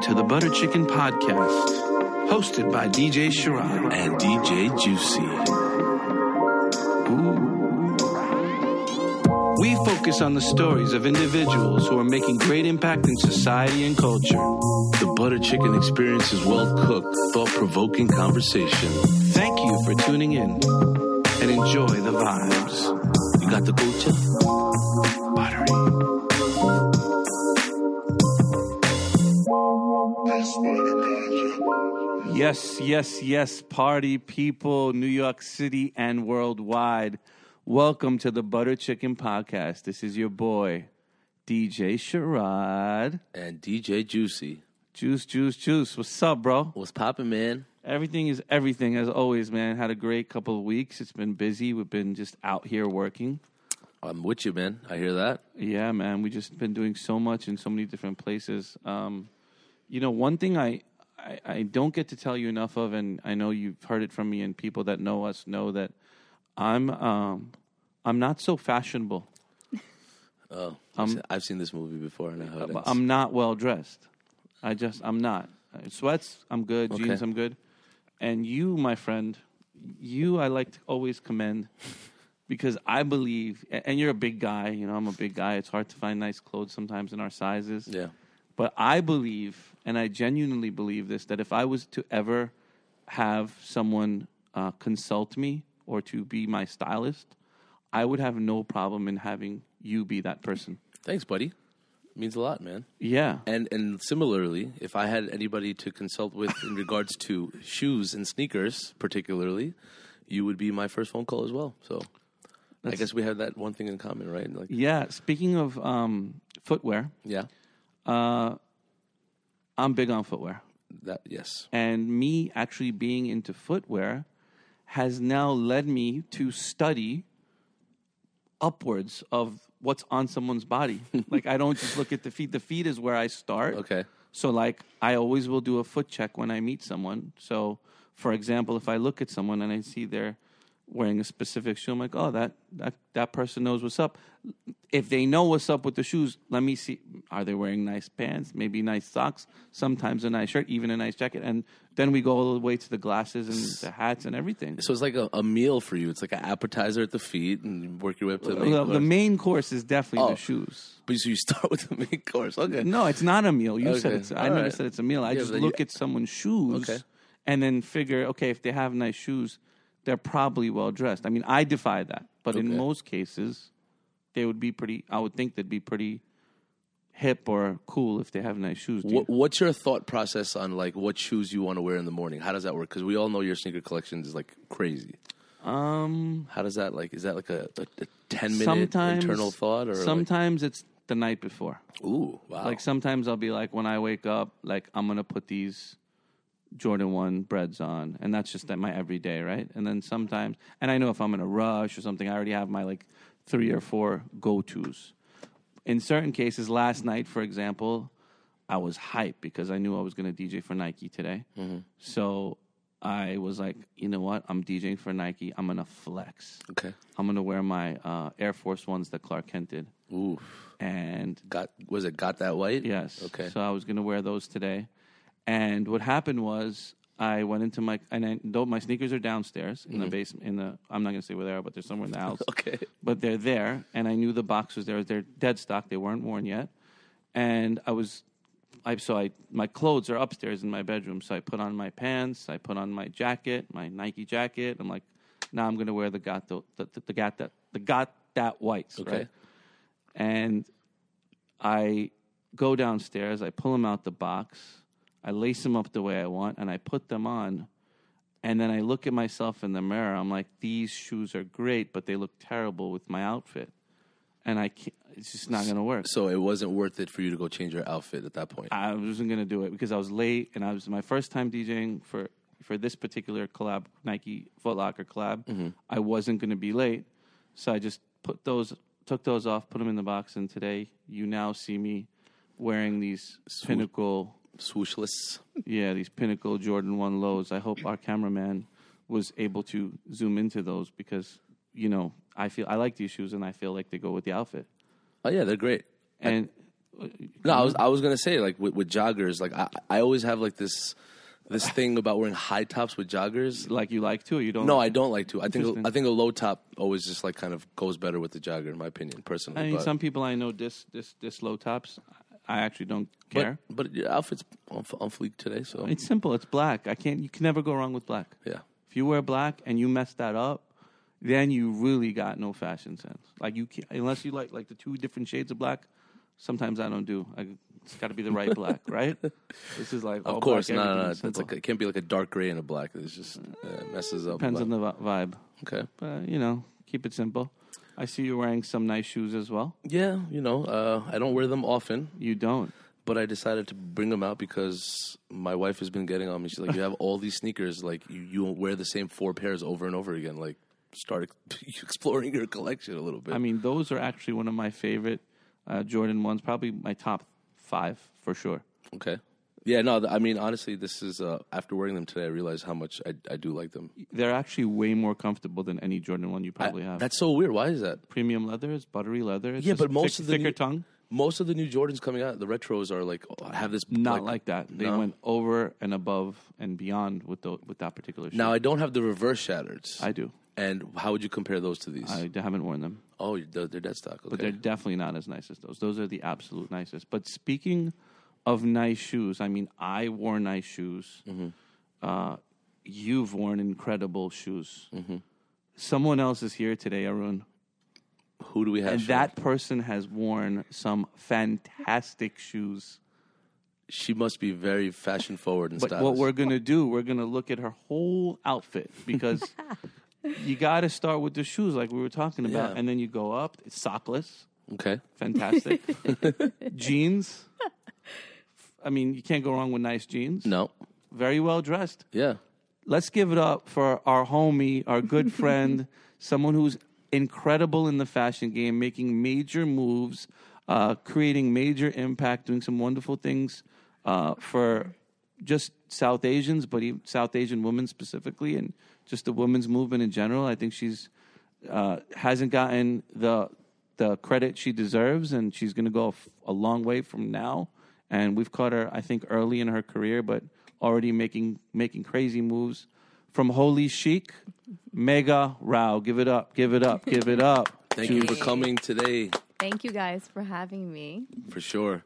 Welcome to the Butter Chicken Podcast, hosted by DJ Sharad. and DJ Juicy. We focus on the stories of individuals who are making great impact in society and culture. The butter chicken experience is well cooked, thought provoking conversation. Thank you for tuning in and enjoy the vibes. You got the culture? Yes, yes, yes, party people, New York City and worldwide. Welcome to the Butter Chicken Podcast. This is your boy, DJ Sharad. And DJ Juicy. Juice, juice, juice. What's up, bro? What's poppin', man? Everything is everything as always, man. Had a great couple of weeks. It's been busy. We've been just out here working. I'm with you, man. I hear that. Yeah, man. We just been doing so much in so many different places. Um, you know, one thing I, I I don't get to tell you enough of, and I know you've heard it from me, and people that know us know that I'm um, I'm not so fashionable. Oh, I've, seen, I've seen this movie before. I know how it ends. I'm not well dressed. I just I'm not. Uh, Sweats, I'm good. Okay. Jeans, I'm good. And you, my friend, you I like to always commend because I believe, and you're a big guy. You know, I'm a big guy. It's hard to find nice clothes sometimes in our sizes. yeah. But I believe, and I genuinely believe this, that if I was to ever have someone uh, consult me or to be my stylist, I would have no problem in having you be that person. Thanks, buddy. means a lot, man. Yeah. And and similarly, if I had anybody to consult with in regards to shoes and sneakers, particularly, you would be my first phone call as well. So I guess we have that one thing in common, right? Like, Yeah. Speaking of um, footwear, yeah, uh, I'm big on footwear. that yes. And me actually being into footwear has now led me to study upwards of what's on someone's body. like I don't just look at the feet. The feet is where I start. Okay. So like I always will do a foot check when I meet someone. So for example, if I look at someone and I see they're wearing a specific shoe, I'm like, oh, that that that person knows what's up. If they know what's up with the shoes, let me see. Are they wearing nice pants? Maybe nice socks. Sometimes a nice shirt, even a nice jacket. And then we go all the way to the glasses and the hats and everything. So it's like a, a meal for you. It's like an appetizer at the feet, and you work your way up to the main Well, course. the main course is definitely Oh. the shoes. but so you start with the main course. Okay. No, it's not a meal. You said Okay. it's. I All never right. said it's a meal. I Yeah, just look you- at someone's shoes Okay. and then figure, okay, if they have nice shoes, they're probably well dressed. I mean, I defy that, but in most cases, they would be pretty. I would think they'd be pretty hip or cool if they have nice shoes. What, what's your thought process on like what shoes you want to wear in the morning? How does that work? Because we all know your sneaker collection is like crazy. Um, How does that like? Is that like a, a, a ten minute internal thought or sometimes it's the night before. Ooh wow Like sometimes I'll be like, when I wake up, like I'm gonna put these Jordan One Breds on, and that's just my everyday, right? And then sometimes, and I know if I'm in a rush or something, I already have my like three or four go tos. In certain cases, last night, for example, I was hyped because I knew I was gonna DJ for Nike today. So I was like, you know what? I'm DJing for Nike. I'm gonna flex. okay I'm gonna wear my uh, Air Force Ones that Clark Kent did, ooh and got was it got that white Yes. okay So I was going to wear those today, and what happened was I went into my and I, though my sneakers are downstairs in the Mm-hmm. basement. In the I'm not going to say where they are, but they're somewhere in the house. okay But they're there, and I knew the box was there. They're dead stock. They weren't worn yet, and I was. I, so I my clothes are upstairs in my bedroom. So I put on my pants. I put on my jacket, my Nike jacket. I'm like, now I'm going to wear the got the the, the, the got that the got that whites, Okay. right? And I go downstairs, I pull them out the box, I lace them up the way I want, and I put them on. And then I look at myself in the mirror. I'm like, these shoes are great, but they look terrible with my outfit. And I can't, it's just not going to work. so it wasn't worth it for you to go change your outfit at that point I wasn't going to do it because I was late and I was my first time DJing for, for this particular collab, Nike Foot Locker collab. Mm-hmm. I wasn't going to be late. So I just put those, took those off, put them in the box. And today you now see me wearing these pinnacle swooshless Yeah, these pinnacle Jordan 1 lows. I hope our cameraman was able to zoom into those because, you know, I feel I like these shoes and I feel like they go with the outfit. oh yeah they're great And No, I was I was gonna say like with, with joggers, like I I always have like this this thing about wearing high tops with joggers. like you like to, or you don't? No, I don't like to. I think I think a low top always just like kind of goes better with the jogger, in my opinion, personally. I mean, but, some people I know dis dis dis low tops. I actually don't care. but your outfit's on, f- on fleek today, so It's simple. It's black. I can't. You can never go wrong with black. yeah. If you wear black and you mess that up, then you really got no fashion sense. Like you, can't, unless you like like the two different shades of black. Sometimes I don't do. I, it's got to be the right black, right? This is like Of all course, black, no, no, everything no. is It's simple. like it can't be like a dark gray and a black. It's just uh, messes up. depends on the vi- vibe. okay. But you know, keep it simple. I see you wearing some nice shoes as well. Yeah, you know, uh, I don't wear them often, You don't. but I decided to bring them out because my wife has been getting on me. She's like, "You have all these sneakers, like you, you wear the same four pairs over and over again. Like, start exploring your collection a little bit." I mean, those are actually one of my favorite uh, Jordan ones. Probably my top five for sure. okay. Yeah, no, I mean, honestly, this is uh, after wearing them today, I realized how much I, I do like them. They're actually way more comfortable than any Jordan one you I- probably have. that's so weird. Why is that? premium leather. It's buttery leather. It's Yeah, but most thick- of the thicker new- tongue. Most of the new Jordans coming out, the retros are like have this Not like, that. They No? went over and above and beyond with the, with that particular shoe. Now I don't have the reverse shatters. I do. and how would you compare those to these? I haven't worn them, oh, they're, they're dead stock. but they're definitely not as nice as those. Those are the absolute nicest. But speaking of nice shoes, I mean, I wore nice shoes. Mm-hmm. Uh, you've worn incredible shoes. Mm-hmm. Someone else is here today, Arun, Who do we have? and that person has worn some fantastic shoes. she must be very fashion forward and But stylish. what we're gonna do, we're gonna look at her whole outfit because you got to start with the shoes, like we were talking about, Yeah. and then you go up. It's sockless, okay. fantastic. jeans. I mean, you can't go wrong with nice jeans. No. Very well dressed. Yeah. Let's give it up for our homie, our good friend, someone who's incredible in the fashion game, making major moves, uh, creating major impact, doing some wonderful things uh, for just South Asians, but even South Asian women specifically, and just the women's movement in general. I think she's uh, hasn't gotten the the credit she deserves, and she's going to go f- a long way from now. And we've caught her, I think, early in her career, but already making making crazy moves. From Holi Chic, Megha Rao, give it up, give it up, give it up. Thank you for coming today, Thank you guys for having me. for sure.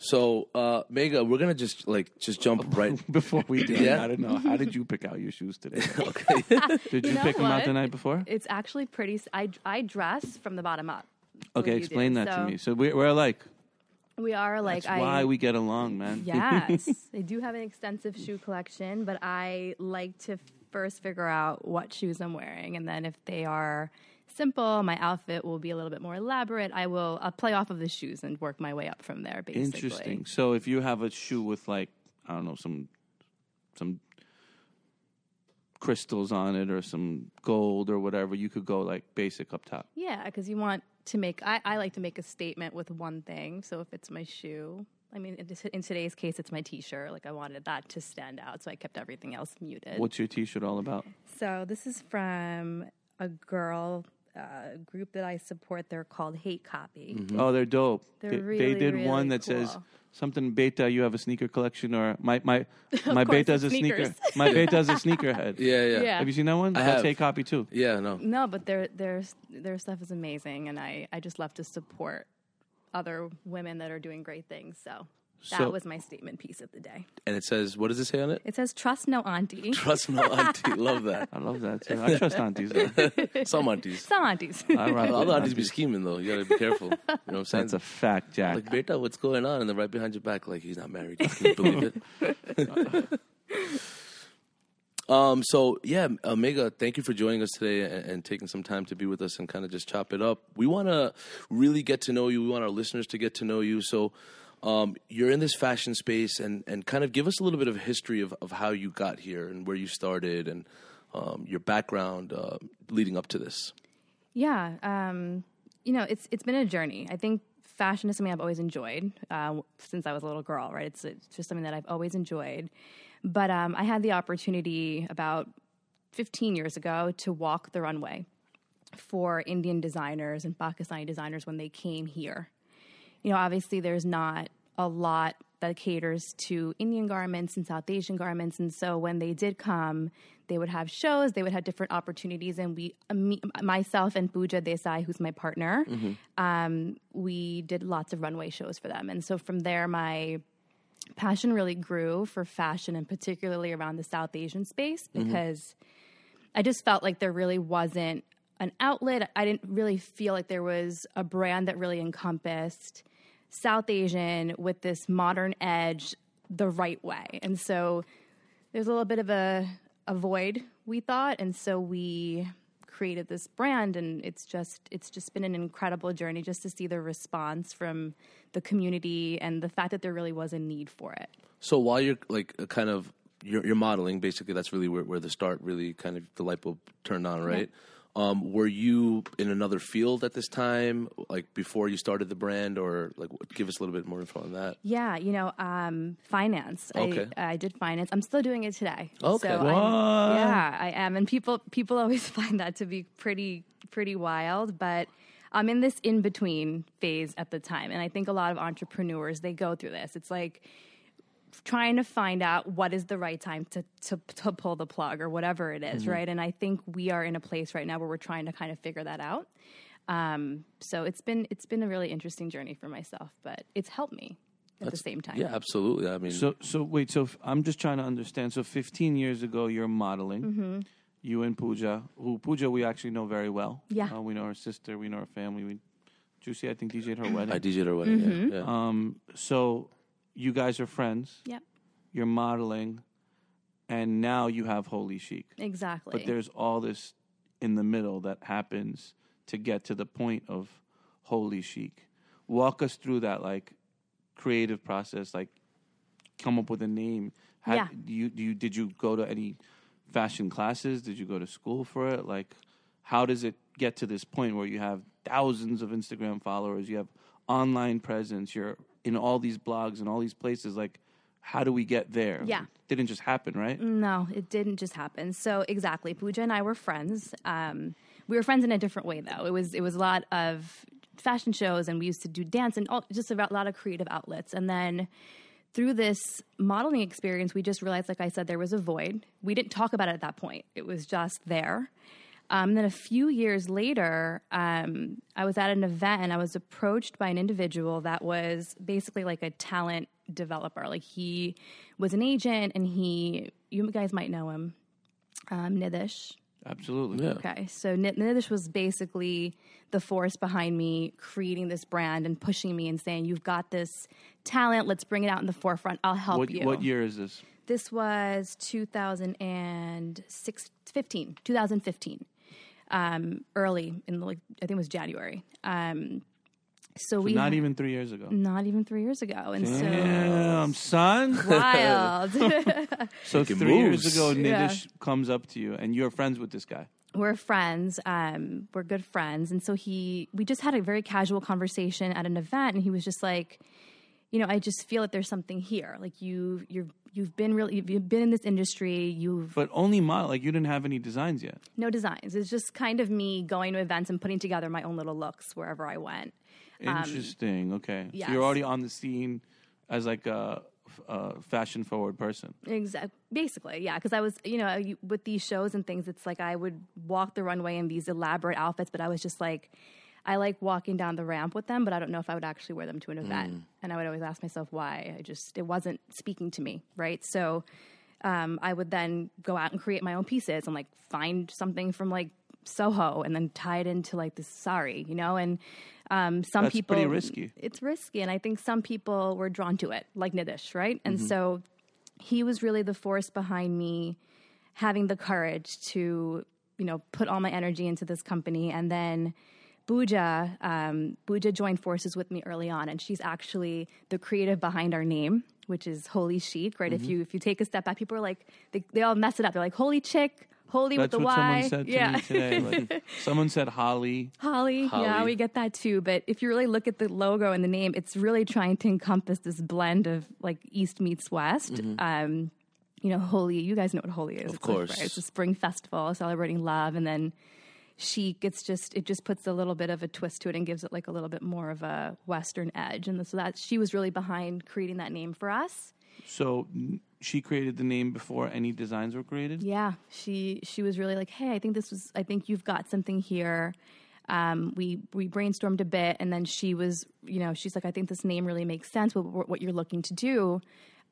So, uh, Megha, we're gonna just like just jump right. Before we do, Yeah. I don't know. How did you pick out your shoes today? okay. Did you, know pick them out the night before? It's actually pretty. I I dress from the bottom up. Okay, explain that to me. So we're, we're like, We are like that's I. why we get along, man. yes, I do have an extensive shoe collection, but I like to first figure out what shoes I'm wearing, and then if they are simple, my outfit will be a little bit more elaborate. I will I'll play off of the shoes and work my way up from there. Basically, Interesting. So if you have a shoe with like I don't know some some crystals on it or some gold or whatever, you could go like basic up top. Yeah, because you want to make. I, I like to make a statement with one thing. So if it's my shoe, I mean, in, in today's case, it's my T-shirt. Like I wanted that to stand out, so I kept everything else muted. What's your T-shirt all about? So this is from a girl uh, group that I support. They're called Hatecopy. Oh, they're dope. They're they, they really, did one really that says something beta. You have a sneaker collection, or my my my course, beta's a sneaker. sneakers. My beta's a sneakerhead. Yeah, yeah, Yeah. Have you seen that one? I That's have. a copy too. Yeah, No. No, but their their their stuff is amazing, and I I just love to support other women that are doing great things. So that So- was my statement piece of the day. And it says, what does it say on it? It says trust no auntie. Trust no auntie. Love that. I love that too. I trust aunties. Though. Some aunties. Some aunties. I rock Other with aunties be scheming though. You gotta be careful. You know what I'm saying? That's a fact, Jack. like beta, what's going on? And then right behind your back, like he's not married. Can you believe it? um. So yeah, Omega, thank you for joining us today and, and taking some time to be with us and kind of just chop it up. We want to really get to know you. We want our listeners to get to know you. So. Um, you're in this fashion space, and, and kind of give us a little bit of history of, of how you got here and where you started, and um, your background uh, leading up to this. Yeah, um, you know, it's it's been a journey. I think fashion is something I've always enjoyed uh, since I was a little girl. Right, it's, it's just something that I've always enjoyed. But um, I had the opportunity about 15 years ago to walk the runway for Indian designers and Pakistani designers when they came here. You know, obviously there's not a lot that caters to Indian garments and South Asian garments. And so when they did come, they would have shows, they would have different opportunities. And we, me, myself and Pooja Desai, who's my partner, um, we did lots of runway shows for them. And so from there, my passion really grew for fashion and particularly around the South Asian space because I just felt like there really wasn't an outlet. I didn't really feel like there was a brand that really encompassed South Asian with this modern edge the right way. And so there's a little bit of a, a void, we thought. And so we created this brand and it's just it's just been an incredible journey just to see the response from the community and the fact that there really was a need for it. So while you're like uh, kind of you're, you're modeling, basically that's really where, where the start really kind of the light bulb turned on, right? Um, were you in another field at this time, like before you started the brand, or like give us a little bit more info on that? Yeah, you know, um, finance. Okay. I, I did finance. I'm still doing it today. Okay. So? Yeah, I am, and people people always find that to be pretty pretty wild. But I'm in this in between phase at the time, and I think a lot of entrepreneurs they go through this. It's like trying to find out what is the right time to to, to pull the plug or whatever it is, right? And I think we are in a place right now where we're trying to kind of figure that out. Um, so it's been it's been a really interesting journey for myself, but it's helped me at the same time. Yeah, absolutely. I mean, So, so wait. So, f- I'm just trying to understand. So, 15 years ago, you're modeling. Mm-hmm. You and Pooja, who Pooja we actually know very well. Yeah. uh, we know her sister. We know her family. We, Juicy, I think DJ'd her wedding. I DJ'd her wedding. Mm-hmm. Yeah, yeah. Um, so, you guys are friends. Yep. You're modeling, and now you have Holi Chic. Exactly. But there's all this in the middle that happens to get to the point of Holi Chic. Walk us through that, like creative process. Like, come up with a name. How, Yeah. Do you, do you did you go to any fashion classes? Did you go to school for it? Like, how does it get to this point where you have thousands of Instagram followers? You have online presence. You're in all these blogs and all these places. Like, how do we get there? Yeah. It didn't just happen, right? no, it didn't just happen. So exactly, Pooja and I were friends. Um, we were friends in a different way, though. It was it was a lot of fashion shows, and we used to do dance and all, just a lot of creative outlets. And then through this modeling experience, we just realized, like I said, there was a void. We didn't talk about it at that point. It was just there. Um, then a few years later, um, I was at an event and I was approached by an individual that was basically like a talent developer. Like he was an agent, and he, you guys might know him, um, Nidish. Absolutely. Yeah. Okay, so Ni- Nidish was basically the force behind me creating this brand and pushing me and saying, "You've got this talent. Let's bring it out in the forefront. I'll help What, you." what year is this? This was 2015, 2015, um, early in like I think it was January. Um, so, we Not even three years ago. not even three years ago, and Damn, son. so wild. So Making three moves. years ago, Yeah. Nidish comes up to you, and you're friends with this guy. we're friends. Um, we're good friends, and so he, we just had a very casual conversation at an event, and he was just like, you know, I just feel that there's something here. Like you, you've you've been really, you've been in this industry. You've But only model. Like you didn't have any designs yet. no designs. It's just kind of me going to events and putting together my own little looks wherever I went. Interesting. okay. So Um, you're already on the scene as like a, a fashion forward person. Exactly. Basically, yeah. Because I was, you know, with these shows and things, it's like I would walk the runway in these elaborate outfits, but I was just like, I like walking down the ramp with them, but I don't know if I would actually wear them to an event. And I would always ask myself why. I just, it wasn't speaking to me, right? So um, I would then go out and create my own pieces and like find something from like Soho and then tie it into like this sari, you know? And um, some That's people. pretty risky. It's risky. And I think some people were drawn to it, like Nidish, right? And Mm-hmm. so he was really the force behind me having the courage to, you know, put all my energy into this company. And then Pooja, um, Pooja joined forces with me early on, and she's actually the creative behind our name, which is Holi Chic, right? Mm-hmm. If you if you take a step back, people are like they, they all mess it up. They're like Holy Chick, Holy That's with the what Y, someone said to yeah. me today. Like, someone said Holly. Holly, yeah, we get that too. But if you really look at the logo and the name, it's really trying to encompass this blend of like East meets West. Um, you know, Holi, you guys know what Holi is. Of course. Like, right? It's a spring festival celebrating love. And then, chic. It's just it just puts a little bit of a twist to it and gives it like a little bit more of a western edge. And so that she was really behind creating that name for us. So she created the name before any designs were created. Yeah, she she was really like, hey, I think this was, I think you've got something here. Um, we we brainstormed a bit, and then she was, you know, she's like, I think this name really makes sense what what you're looking to do.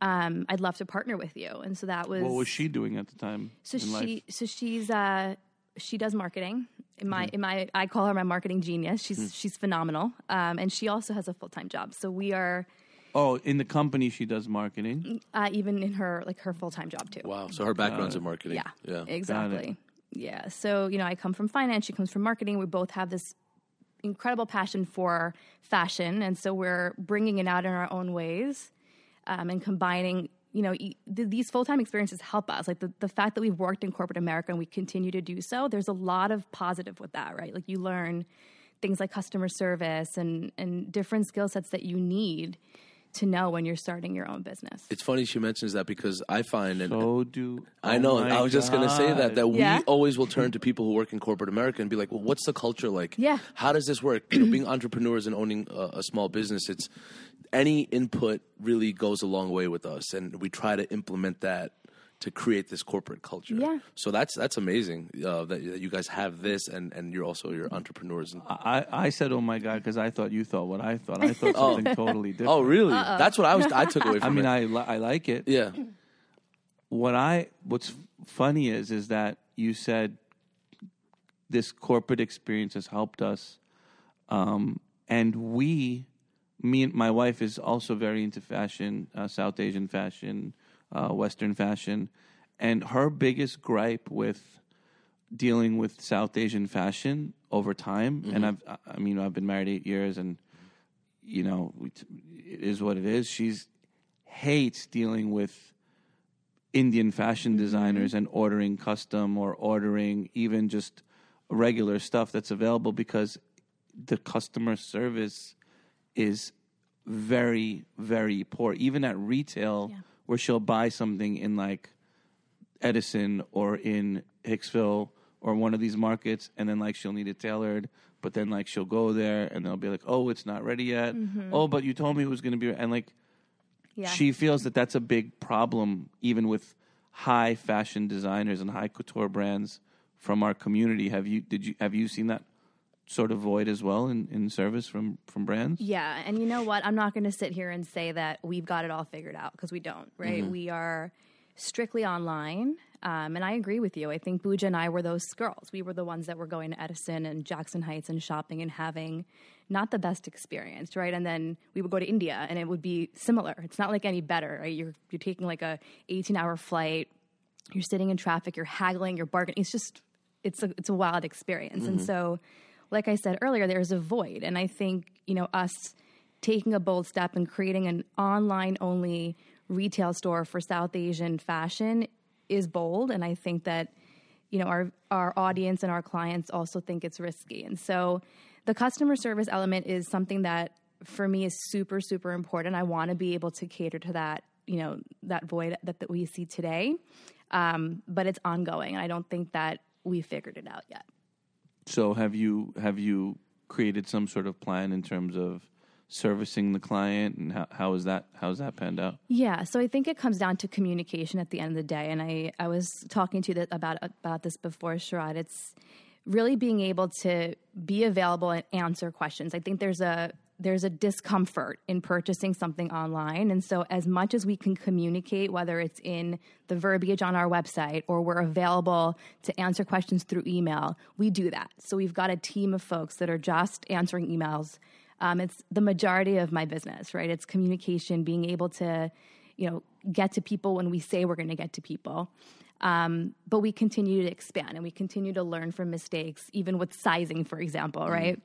Um, I'd love to partner with you, and so that was What was she doing at the time? So she life? so she's uh she does marketing. In Mm-hmm. my in my I call her my marketing genius. She's Mm. she's phenomenal. Um, and she also has a full time job. So we are Oh, in the company she does marketing. uh, even in her like her full time job too. Wow. So her background's in marketing. Yeah. Yeah. Exactly. Yeah. So, you know, I come from finance, she comes from marketing. We both have this incredible passion for fashion. And so we're bringing it out in our own ways um, and combining, you know, e- th- these full time experiences help us. Like the, the fact that we've worked in corporate America and we continue to do so, there's a lot of positive with that, right? Like you learn things like customer service and, and different skill sets that you need to know when you're starting your own business. It's funny she mentions that because I find and So do I oh know. my I was just going to say that that Yeah. we always will turn to people who work in corporate America and be like, "Well, what's the culture like? Yeah. How does this work? You know, being entrepreneurs and owning a, a small business, it's any input really goes a long way with us, and we try to implement that to create this corporate culture. Yeah. So that's that's amazing uh, that, that you guys have this, and and you're also you're entrepreneurs. And, I, I said, "Oh my god," because I thought you thought what I thought. I thought something totally different. oh, really? That's what I was. I took away from I mean, it. I li- I like it. yeah. What I what's funny is is that you said this corporate experience has helped us, um, and we, me and my wife is also very into fashion, uh, South Asian fashion, uh, Western fashion, and her biggest gripe with dealing with South Asian fashion over time, and I've I- I mean I've been married eight years, and you know it is what it is. She's hates dealing with Indian fashion designers and ordering custom or ordering even just regular stuff that's available because the customer service is very very poor. Even at retail Yeah. where she'll buy something in like Edison or in Hicksville or one of these markets and then like she'll need it tailored but then like she'll go there and they'll be like oh it's not ready yet. Mm-hmm. Oh but you told me it was going to be and like Yeah. she feels that that's a big problem even with high fashion designers and high couture brands from our community. Have you did you have you seen that sort of void as well in, in service from from brands Yeah, and you know what? I'm not going to sit here and say that we've got it all figured out because we don't, right? Mm-hmm. We are strictly online. Um, and I agree with you. I think Pooja and I were those girls. We were the ones that were going to Edison and Jackson Heights and shopping and having not the best experience, right? And then we would go to India and it would be similar. It's not like any better, right? You're you're taking like a 18 hour flight. You're sitting in traffic. You're haggling. You're bargaining. It's just it's a it's a wild experience. And so, like I said earlier, there's a void, and I think you know us taking a bold step and creating an online only retail store for South Asian fashion is bold, and I think that you know our our audience and our clients also think it's risky, and so the customer service element is something that for me is super super important. I want to be able to cater to that you know that void that, that we see today, um, but it's ongoing, and I don't think that we figured it out yet. So have you have you created some sort of plan in terms of servicing the client and how how is that how's that panned out? Yeah, so I think it comes down to communication at the end of the day, and I I was talking to you about about this before, Sharad. It's really being able to be available and answer questions. I think there's a there's a discomfort in purchasing something online, and so as much as we can communicate, whether it's in the verbiage on our website or we're available to answer questions through email, we do that. So we've got a team of folks that are just answering emails. Um, it's the majority of my business, right? It's communication, being able to, you know, get to people when we say we're going to get to people. Um, but we continue to expand and we continue to learn from mistakes, even with sizing, for example, right?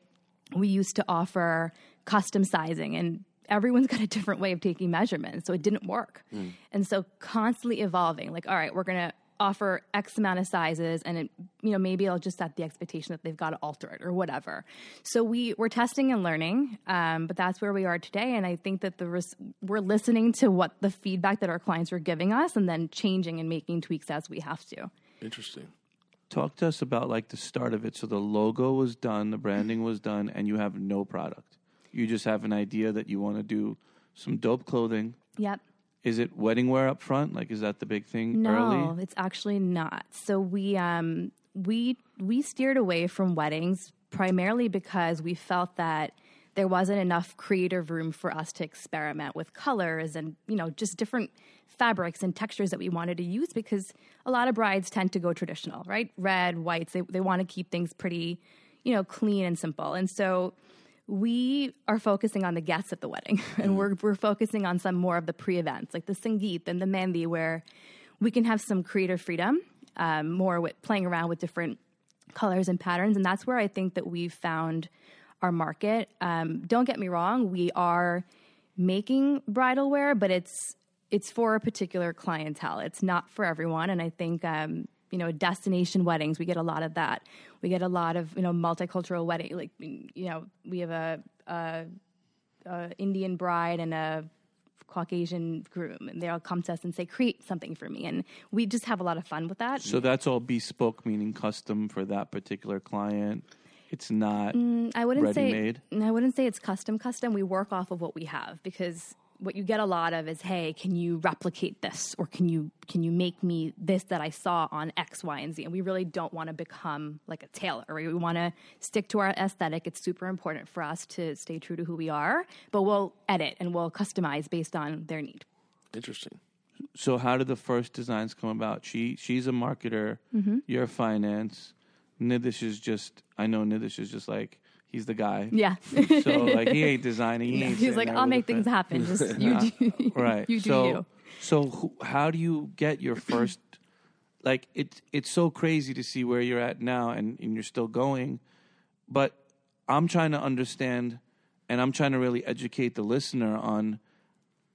We used to offer custom sizing and everyone's got a different way of taking measurements. So it didn't work. And so constantly evolving, like, all right, we're going to offer X amount of sizes and it, you know, maybe I'll just set the expectation that they've got to alter it or whatever. So we, we're testing and learning, um, but that's where we are today. And I think that the res- we're listening to what the feedback that our clients are giving us and then changing and making tweaks as we have to. Interesting. talk to us about like the start of it. So the logo was done, the branding was done, and you have no product. You just have an idea that you want to do some dope clothing. Yep. Is it wedding wear up front? Like, is that the big thing No, early? it's actually not. So we um we we steered away from weddings primarily because we felt that there wasn't enough creative room for us to experiment with colors and you know just different fabrics and textures that we wanted to use because a lot of brides tend to go traditional, right? Red, whites, they they want to keep things pretty, you know, clean and simple. And so we are focusing on the guests at the wedding and we're, we're focusing on some more of the pre-events like the sangeet and the mehndi where we can have some creative freedom um, more with playing around with different colors and patterns and that's where i think that we've found our market. Um, don't get me wrong we are making bridal wear but it's it's for a particular clientele. It's not for everyone and i think um, you know destination weddings we get a lot of that we get a lot of you know multicultural wedding like you know we have a, a, a indian bride and a caucasian groom and they all come to us and say create something for me and we just have a lot of fun with that So that's all bespoke, meaning custom for that particular client. It's not. Mm, I wouldn't ready-made? say I wouldn't say it's custom custom. We work off of what we have because what you get a lot of is, hey, can you replicate this or can you can you make me this that I saw on X, Y, and Z? And we really don't want to become like a tailor. Right? We want to stick to our aesthetic. It's super important for us to stay true to who we are, but we'll edit and we'll customize based on their need. Interesting. So how did the first designs come about? She she's a marketer. Mm-hmm. You're finance. Nidish is just. I know Nidish is just like he's the guy. Yeah. So like he ain't designing. He ain't He's like, I'll make things pen." happen. Just you do, right. you do so, you. So who, how do you get your first? like it's it's so crazy to see where you're at now, and, and you're still going. But I'm trying to understand, and I'm trying to really educate the listener on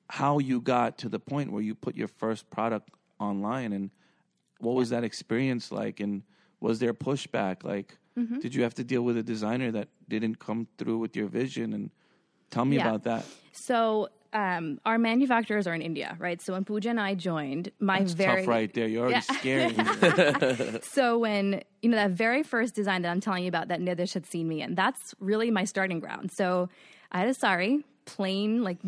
how you got to the point where you put your first product online, and what was that experience like, and was there pushback? Like, Mm-hmm. did you have to deal with a designer that didn't come through with your vision? And tell me Yeah. about that. So um, our manufacturers are in India, right? So when Pooja and I joined, my It's very tough right there. You're already Yeah. scaring so when you know that very first design that I'm telling you about that Nidish had seen me in, that's really my starting ground. So I had a sari, plain like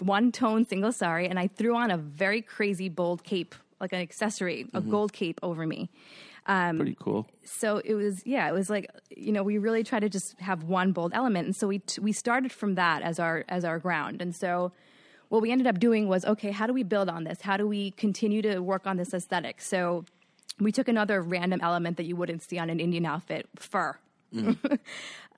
one tone single sari, and I threw on a very crazy bold cape, like an accessory, a gold cape over me. Pretty cool. so it was yeah it was like you know we really try to just have one bold element and so we t- we started from that as our as our ground and so what we ended up doing was okay how do we build on this how do we continue to work on this aesthetic so we took another random element that you wouldn't see on an indian outfit fur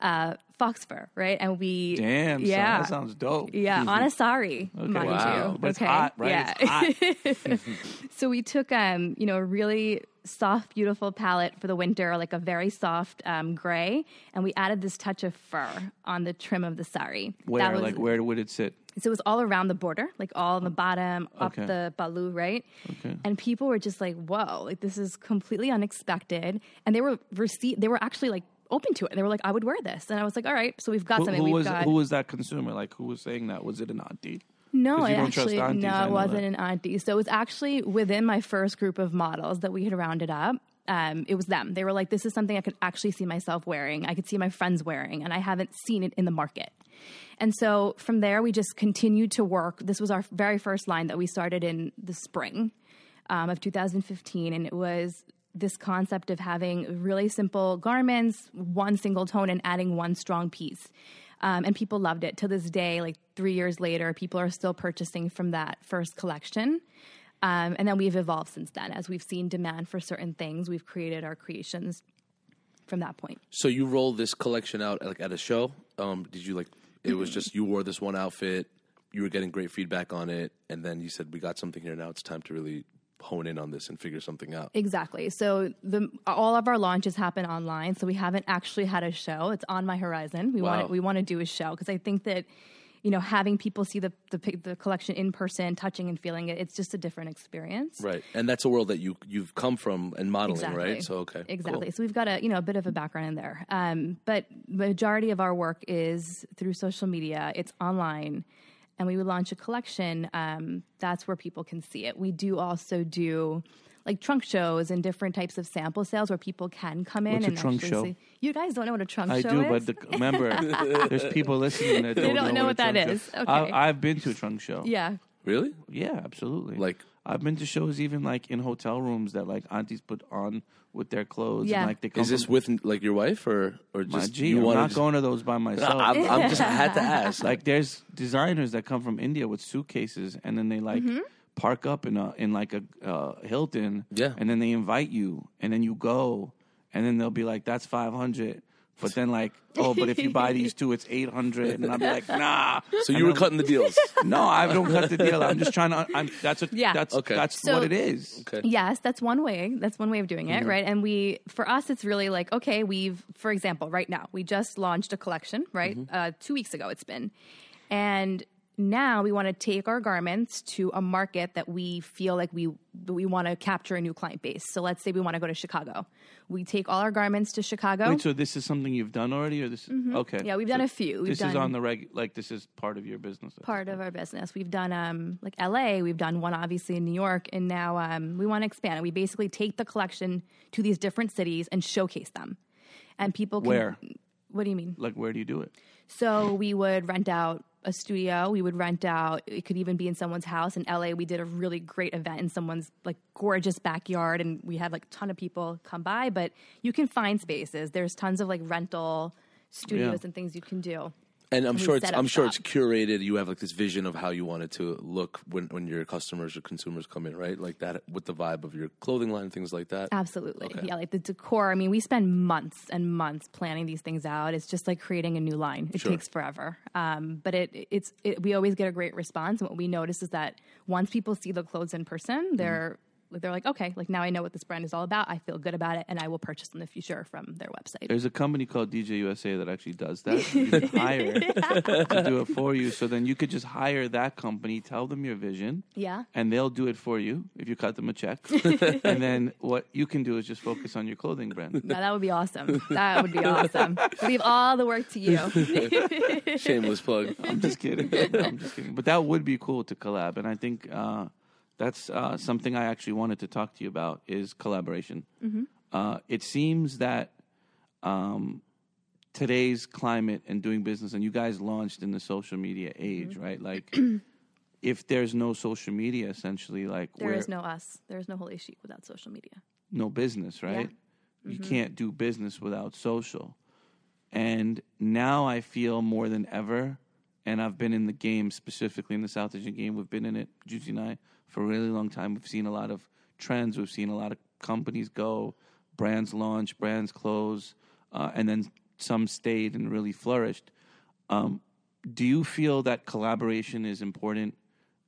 uh, fox fur right and we Damn, son, yeah that sounds dope. yeah, on a sari, mind Wow. you. But okay, hot, right? Yeah. Hot. so we took, um, you know, really soft, beautiful palette for the winter, like a very soft um, gray, and we added this touch of fur on the trim of the sari. Where, That was, like, where would it sit? So it was all around the border, like all on the bottom, up Okay. the balu, right? Okay. And people were just like, "Whoa! Like this is completely unexpected." And they were receive, they were actually like open to it. They were like, "I would wear this," and I was like, "All right." So we've got Who, something. who we've was got who was that consumer? Like, who was saying that? Was it an auntie? No, it you don't trust actually no, it wasn't an auntie. So it was actually within my first group of models that we had rounded up. Um, it was them. They were like, "This is something I could actually see myself wearing. I could see my friends wearing, and I haven't seen it in the market." And so from there, we just continued to work. This was our very first line that we started in the spring um, of 2015, and it was this concept of having really simple garments, one single tone, and adding one strong piece. Um, and people loved it. To this day, like three years later, people are still purchasing from that first collection. Um, and then we've evolved since then. As we've seen demand for certain things, we've created our creations from that point. So you rolled this collection out like at a show. Um, did you like? It was just you wore this one outfit. You were getting great feedback on it, and then you said, "We got something here now. It's time to really hone in on this and figure something out." Exactly. So the all of our launches happen online. So we haven't actually had a show. It's on my horizon. We Wow. want we want to do a show because I think that you know having people see the, the the collection in person, touching and feeling it, it's just a different experience. Right, and that's a world that you you've come from and modeling, Exactly. right? So okay, Exactly. cool. So we've got a you know a bit of a background in there. Um, but majority of our work is through social media. It's online. And we would launch a collection, um, that's where people can see it. We do also do like trunk shows and different types of sample sales where people can come in What's a and trunk show? see. You guys don't know what a trunk show is. I show do, is? but the, remember, there's people listening that don't, don't know a what that trunk is. show- Okay. I, I've been to a trunk show. yeah. Really? Yeah, absolutely. Like- I've been to shows even like in hotel rooms that like aunties put on with their clothes. Yeah. And, like they come Is this from, with like your wife or or my just G? you I'm wanna not just- going to those by myself. I'm, I'm just I had to ask. like there's designers that come from India with suitcases and then they like Mm-hmm. park up in a in like a uh, Hilton. Yeah. And then they invite you and then you go and then they'll be like that's 500 but then like oh but if you buy these two it's 800 and I'll be like nah. so you were cutting the deals. No, I don't cut the deal. I'm just trying to I'm that's what Yeah. that's Okay. that's So- what it is. Okay. Yes, that's one way. That's one way of doing Mm-hmm. it, right? And we, for us, it's really like, okay, we've, for example, right now, we just launched a collection, right? Mm-hmm. Uh, two weeks ago, it's been. And now we want to take our garments to a market that we feel like we we want to capture a new client base. So let's say we want to go to Chicago. We take all our garments to Chicago. Wait, so this is something you've done already or this okay. Mm-hmm. Yeah, we've done a few. We've this is on the reg like this is part of your business. part of our business. We've done um, like LA, we've done one obviously in New York, and now um, we want to expand. And we basically take the collection to these different cities and showcase them. And people can, Where? What do you mean? Like where do you do it? So we would rent out a studio. We would rent out. It could even be in someone's house. In LA, we did a really great event in someone's like gorgeous backyard, and we had like a ton of people come by. But you can find spaces. There's tons of like rental studios Yeah. and things you can do. And I'm sure it's I'm sure it's curated. You have like this vision of how you want it to look when when your customers or consumers come in, right? Like that with the vibe of your clothing line, things like that. Absolutely. Okay. Yeah, like the decor. I mean, we spend months and months planning these things out. It's just like creating a new line. It Sure. takes forever. Um, but it it's it, we always get a great response. And what we notice is that once people see the clothes in person, they're they're like, okay, like now I know what this brand is all about. I feel good about it, and I will purchase in the future from their website. There's a company called DJ USA that actually does that. You can hire to do it for you. So then you could just hire that company, tell them your vision, Yeah. and they'll do it for you if you cut them a check. and then what you can do is just focus on your clothing brand. No, that would be awesome. That would be awesome. Leave all the work to you. Shameless plug. I'm just kidding. I'm just kidding. But that would be cool to collab, and I think uh, that's uh, something I actually wanted to talk to you about is collaboration. Uh, it seems that um, today's climate and doing business, and you guys launched in the social media age, right? Like, if there's no social media, essentially, like There we're no us. There is no Holi Chic without social media. no business, right? You can't do business without social. And now I feel more than ever, and I've been in the game specifically in the South Asian game. We've been in it, Juicy and I, for a really long time. We've seen a lot of trends. We've seen a lot of companies go, brands launch, brands close, uh, and then some stayed and really flourished. Um, do you feel that collaboration is important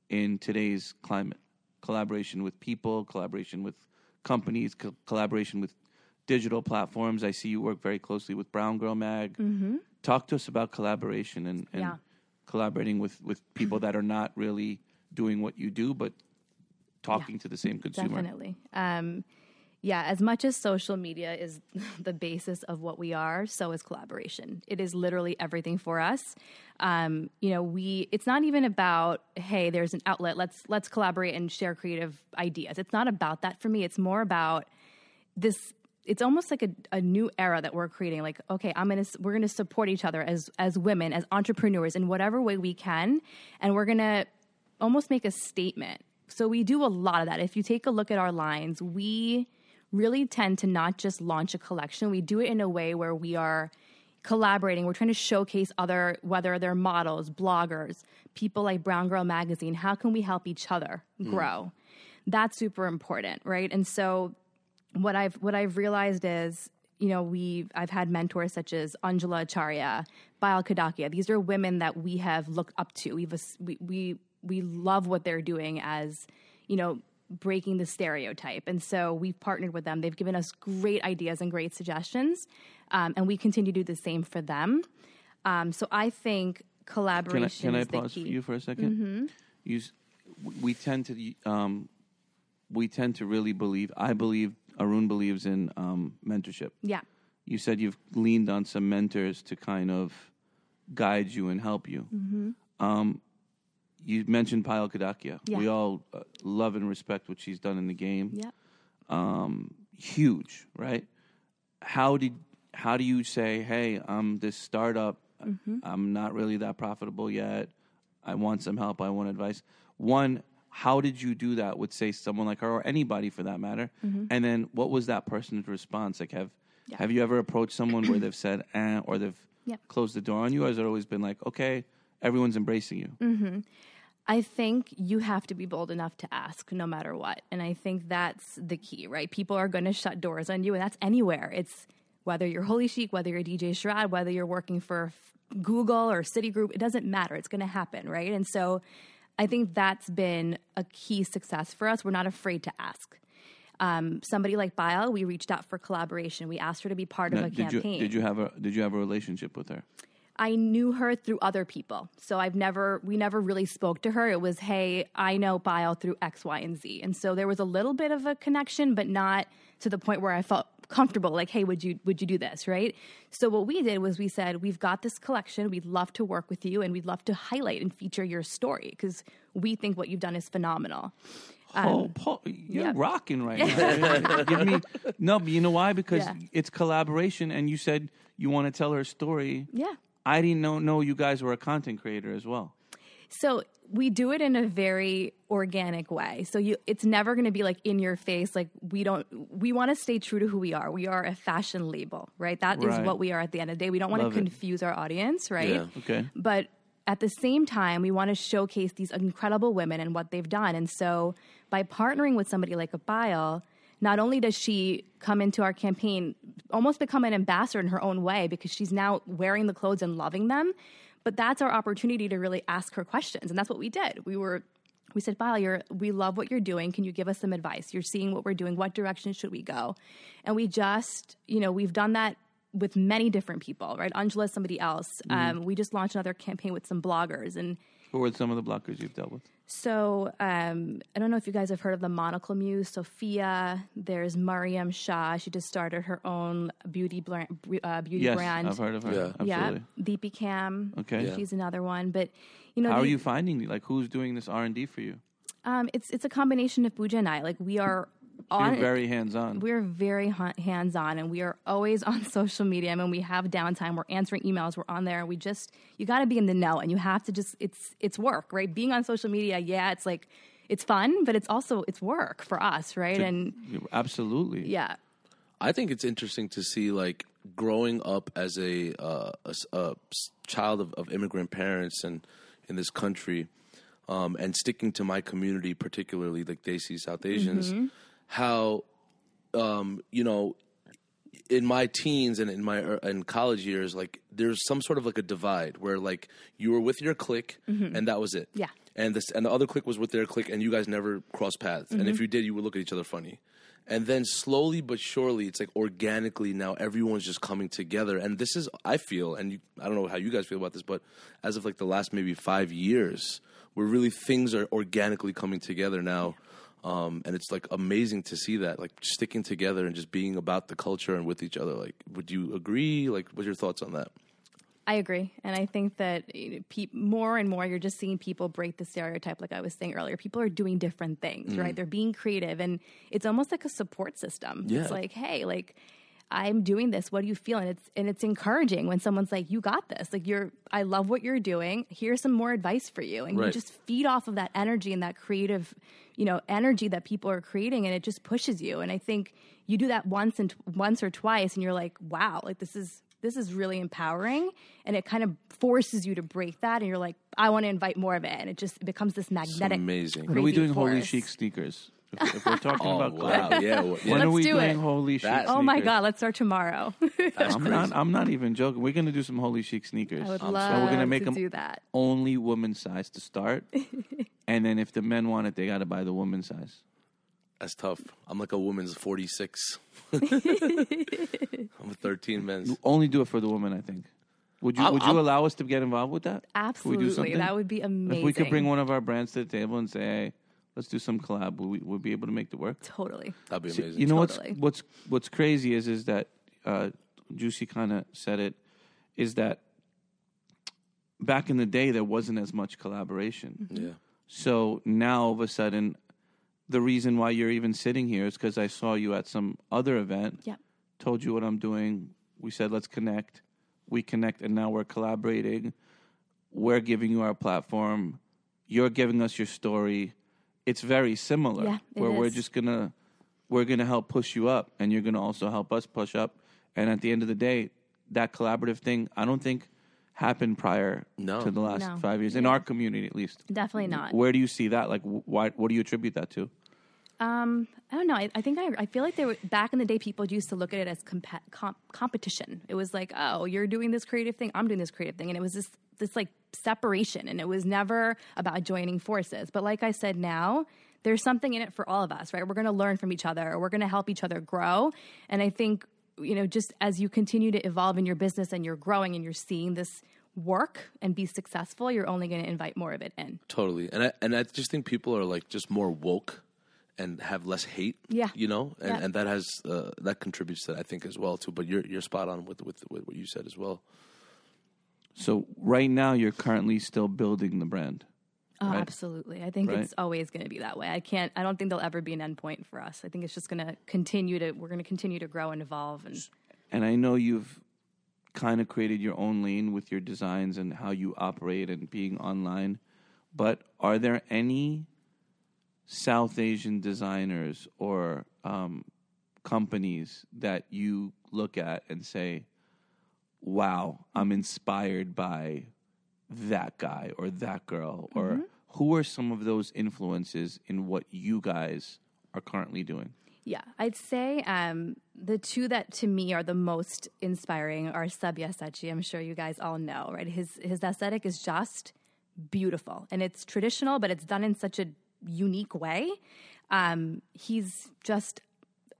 in today's climate? Collaboration with people, collaboration with companies, co- collaboration with digital platforms. I see you work very closely with Brown Girl Mag. Talk to us about collaboration and, and Yeah. collaborating with, with people that are not really doing what you do, but talking to the same consumer. Definitely. Um, yeah, as much as social media is the basis of what we are, so is collaboration. It is literally everything for us. Um, you know, we it's not even about, hey, there's an outlet, let's let's collaborate and share creative ideas. It's not about that for me. It's more about this it's almost like a, a new era that we're creating like okay i'm gonna we're gonna support each other as as women as entrepreneurs in whatever way we can and we're gonna almost make a statement so we do a lot of that. If you take a look at our lines we really tend to not just launch a collection. We do it in a way where we are collaborating. We're trying to showcase other whether they're models bloggers people like brown girl magazine. How can we help each other mm. grow? That's super important right? And so what I've what I've realized is, you know, we I've had mentors such as Anjula Acharia, Payal Kadakia. These are women that we have looked up to. We've we we we love what they're doing as, you know, breaking the stereotype. And so we've partnered with them. They've given us great ideas and great suggestions, um, and we continue to do the same for them. Um, so I think collaboration. Can I, can I pause for you for a 2nd You, we tend to um, we tend to really believe. I believe Arun believes in um, mentorship. yeah. You said you've leaned on some mentors to kind of guide you and help you. Mm-hmm. You mentioned Payal Kadakia. Yeah. We all uh, love and respect what she's done in the game. Yep. Um, huge, right? How did how do you say, "Hey, I'm this startup. Mm-hmm. I'm not really that profitable yet. I want some help. I want advice." One, how did you do that with say someone like her or anybody for that matter? And then what was that person's response? Like have Mm-hmm. Yeah. have you ever approached someone where they've said eh, or they've Yep. closed the door on you or has it always been like, "Okay, everyone's embracing you?" Mm. I think you have to be bold enough to ask no matter what. And I think that's the key, right? People are going to shut doors on you, and that's anywhere. It's whether you're Holi Chic, whether you're DJ Sharad, whether you're working for Google or Citigroup, it doesn't matter. It's going to happen, right? And so I think that's been a key success for us. We're not afraid to ask. Um, somebody like Payal, we reached out for collaboration. We asked her to be part Now, of a did you campaign. did you have a did you have a relationship with her? I knew her through other people. So I've never, we never really spoke to her. It was, hey, I know Payal through X, Y, and Z. And so there was a little bit of a connection, but not to the point where I felt comfortable, like, hey, would you, would you do this, right? So what we did was we said, we've got this collection. We'd love to work with you and we'd love to highlight and feature your story because we think what you've done is phenomenal. oh, um, Paul, you're yeah. rocking right now. Give me no, but you know why? Because Yeah. it's collaboration, and you said you want to tell her story. Yeah. I didn't know know you guys were a content creator as well. So we do it in a very organic way. So you it's never going to be like in your face like we don't we want to stay true to who we are. We are a fashion label, right? That is Right. what we are at the end of the day. We don't want to it. confuse our audience, right? Yeah. Okay. But at the same time, we want to showcase these incredible women and what they've done. And so by partnering with somebody like a Payal, not only does she come into our campaign, almost become an ambassador in her own way because she's now wearing the clothes and loving them, but that's our opportunity to really ask her questions. And that's what we did. We were we said, Payal, you're, we love what you're doing. Can you give us some advice? You're seeing what we're doing. What direction should we go? And we just, you know, we've done that with many different people, right? Anjula is somebody else. Um, we just launched another campaign with some bloggers. And Who were some of the blockers you've dealt with? So um, I don't know if you guys have heard of the Monocle Muse, Sophia. There's Mariam Shah. She just started her own beauty brand. Uh, beauty Yes, brand. I've heard of her. Yeah. Absolutely. Yeah, Deepy Cam. Okay. Yeah. she's another one. But you know, How are you finding like who's doing this R and D for you? Um, it's it's a combination of Pooja and I. Like we are on. You're very hands on. we're very ha- hands on, and we are always on social media. And when we have downtime, we're answering emails. We're on there, and we just you got to be in the know, and you have to just it's it's work, right? Being on social media, yeah, it's like it's fun, but it's also it's work for us, right? And Absolutely. yeah, I think it's interesting to see like growing up as a, uh, a s- a s- child of, of immigrant parents and in this country, um, and sticking to my community, particularly like Desi South Asians, how um, you know in my teens and in my er, in college years, like there's some sort of like a divide where like you were with your clique and that was it. Yeah. And this and the other clique was with their clique and you guys never crossed paths. And if you did, you would look at each other funny. And then slowly but surely, it's like organically now everyone's just coming together. And this is, I feel, and you, I don't know how you guys feel about this, but as of like the last maybe five years, where really things are organically coming together now. Um, and it's like amazing to see that, like sticking together and just being about the culture and with each other. Like, would you agree? Like, what's your thoughts on that? I agree, and I think that pe- more and more you're just seeing people break the stereotype. Like I was saying earlier, people are doing different things, right? They're being creative, and it's almost like a support system. Yeah. It's like, hey, like I'm doing this. What do you feel? And it's and it's encouraging when someone's like, "You got this." Like you're, I love what you're doing. Here's some more advice for you, and you just feed off of that energy and that creative, you know, energy that people are creating, and it just pushes you. And I think you do that once and once or twice, and you're like, "Wow, like this is." This is really empowering, and it kind of forces you to break that. And you're like, I want to invite more of it, and it just becomes this magnetic. amazing. When are we crazy doing holy force. chic sneakers? If, if we're talking Oh about wow, collab, yeah. Well, yeah. when are Let's we do doing it. Holi Chic? That- Oh my god, let's start tomorrow. I'm not. I'm not even joking. We're gonna do some Holi Chic sneakers. I would Um, love so we're gonna make to them do that. only woman size to start, and then if the men want it, they got to buy the woman size. That's tough. I'm like a woman's 46. I'm a 13 men's. Only do it for the woman. I think. Would you I'm- Would you I'm- allow us to get involved with that? Could we do Absolutely, something? that would be amazing. If we could bring one of our brands to the table and say, "Hey, let's do some collab," would we will be able to make it work? totally. That'd be See, amazing. You know Totally. what's what's what's crazy is is that uh, Juicy kind of said it is that back in the day there wasn't as much collaboration. Yeah. So now all of a sudden, the reason why you're even sitting here is because I saw you at some other event. Yeah. Told you what I'm doing. We said let's connect. We connect, and now we're collaborating. We're giving you our platform. You're giving us your story. It's very similar. Yeah, it where we're is. just gonna we're gonna help push you up, and you're gonna also help us push up. And at the end of the day, that collaborative thing, I don't think happened prior No. to the last No. five years in Yeah. our community, at least. Definitely not. Where do you see that? Like, wh- why? What do you attribute that to? Um, I don't know. I, I think I, I feel like they were back in the day. People used to look at it as comp- competition. It was like, oh, you're doing this creative thing, I'm doing this creative thing, and it was this this like separation, and it was never about joining forces. But like I said, now there's something in it for all of us, right? We're going to learn from each other, we're going to help each other grow, and I think you know, just as you continue to evolve in your business and you're growing and you're seeing this work and be successful, you're only going to invite more of it in. Totally, and I and I just think people are like just more woke and have less hate. Yeah. you know, and, Yeah. and that has uh, that contributes to that, I think as well too. But you're you're spot on with with, with what you said as well. So right now, you're currently still building the brand. Oh, Right. absolutely. I think Right. it's always going to be that way. I can't. I don't think there'll ever be an endpoint for us. I think it's just going to continue to. We're going to continue to grow and evolve. And And I know you've kind of created your own lane with your designs and how you operate and being online. But are there any South Asian designers or um, companies that you look at and say, wow, I'm inspired by that guy or that girl? Or who are some of those influences in what you guys are currently doing? yeah, I'd say um, the two that to me are the most inspiring are Sabyasachi. I'm sure you guys all know, right? His his aesthetic is just beautiful, and it's traditional, but it's done in such a unique way. Um, he's just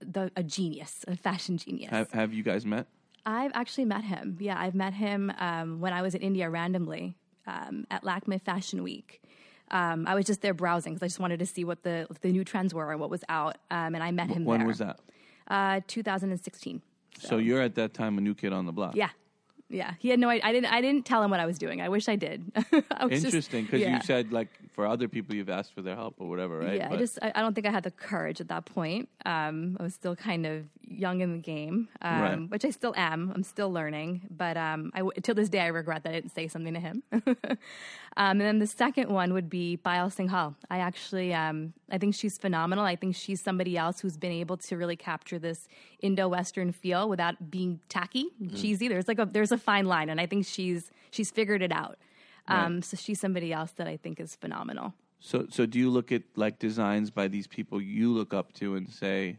the, a genius, a fashion genius. Have, have you guys met? I've actually met him. Yeah, I've met him um, when I was in India randomly um, at Lakme Fashion Week. Um, I was just there browsing because I just wanted to see what the the new trends were and what was out. Um, and I met him When there. was that? Uh, 2016. So you're at that time a new kid on the block. Yeah, yeah. He had no idea. I didn't. I didn't tell him what I was doing. I wish I did. I Interesting, because yeah. you said like for other people you've asked for their help or whatever, right? Yeah, I just I, I don't think I had the courage at that point. Um, I was still kind of young in the game, um, Right. which I still am. I'm still learning, but um, I till this day I regret that I didn't say something to him. um, and then the second one would be Payal Singhal. I actually um, I think she's phenomenal. I think she's somebody else who's been able to really capture this Indo-Western feel without being tacky, Mm. cheesy. There's like a there's a fine line, and I think she's she's figured it out. Um, So she's somebody else that I think is phenomenal. So, so do you look at like designs by these people you look up to and say,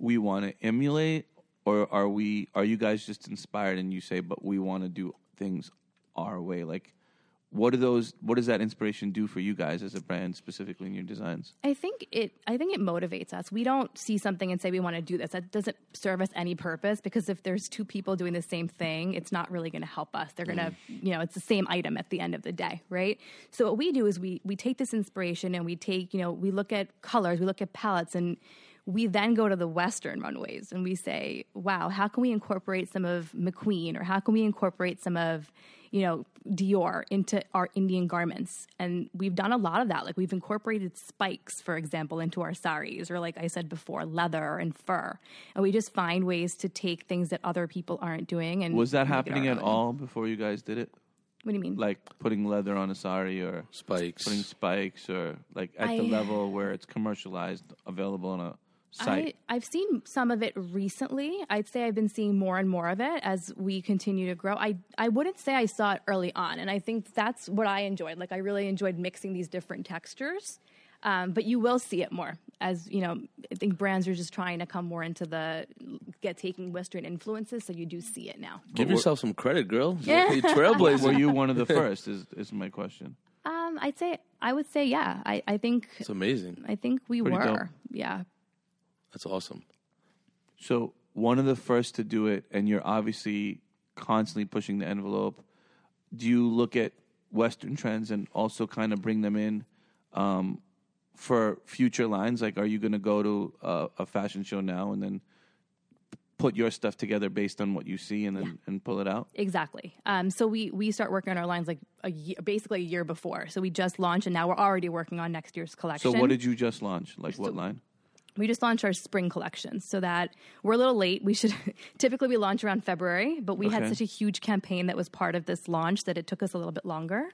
we want to emulate, or are we? Are you guys just inspired and you say, but we want to do things our way? Like, what do those? What does that inspiration do for you guys as a brand, specifically in your designs? I think it. I think it motivates us. We don't see something and say we want to do this. That doesn't serve us any purpose because if there's two people doing the same thing, it's not really going to help us. They're going to, mm. you know, it's the same item at the end of the day, right? So what we do is we we take this inspiration and we take, you know, we look at colors, we look at palettes, and we then go to the Western runways and we say, wow, how can we incorporate some of McQueen or how can we incorporate some of you know, Dior into our Indian garments. And we've done a lot of that. Like we've incorporated spikes, for example, into our saris, or like I said before, leather and fur. And we just find ways to take things that other people aren't doing. And Was that happening at own. all before you guys did it? What do you mean? Like putting leather on a sari or Spikes. putting spikes or like at the level where it's commercialized, available on a site. I, I've seen some of it recently. I'd say I've been seeing more and more of it as we continue to grow. I, I wouldn't say I saw it early on, and I think that's what I enjoyed. Like I really enjoyed mixing these different textures. Um, but you will see it more as you know. I think brands are just trying to come more into the get taking Western influences, so you do see it now. Give we're- yourself some credit, girl. Yeah. You trailblazer. Were you one of the first? Is is my question. Um, I'd say I would say yeah. I, I think It's amazing. I think we Pretty were dope. yeah. That's awesome. So one of the first to do it, and you're obviously constantly pushing the envelope. Do you look at Western trends and also kind of bring them in um, for future lines? Like, are you going to go to a, a fashion show now and then put your stuff together based on what you see and then and pull it out. Exactly. Um, so we we start working on our lines like a year, basically a year before. So we just launched, and now we're already working on next year's collection. So what did you just launch? Like what line? We just launched our spring collection so that we're a little late. We should typically we launch around february but we had such a huge campaign that was part of this launch that it took us a little bit longer.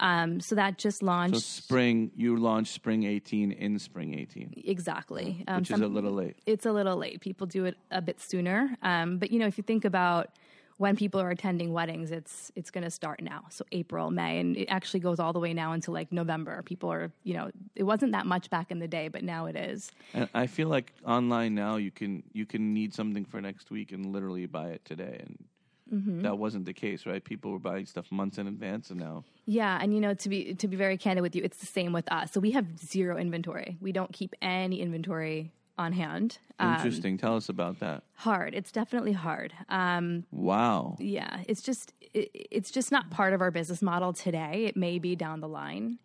Um, so that just launched So spring, you launched spring 18 in spring 18, exactly. Um, which is a little late. it's a little late. People do it a bit sooner. Um, but you know if you think about when people are attending weddings it's it's going to start now so april may and it actually goes all the way now until like november people are you know it wasn't that much back in the day but now it is And I feel like online now you can you can need something for next week and literally buy it today, and Mm-hmm. that wasn't the case, right? People were buying stuff months in advance, and now Yeah, and you know, to be to be very candid with you, it's the same with us. So we have zero inventory. We don't keep any inventory on hand. Um, interesting. Tell us about that. hard. It's definitely hard. Um, Wow. yeah, it's just it, it's just not part of our business model today. It may be down the line.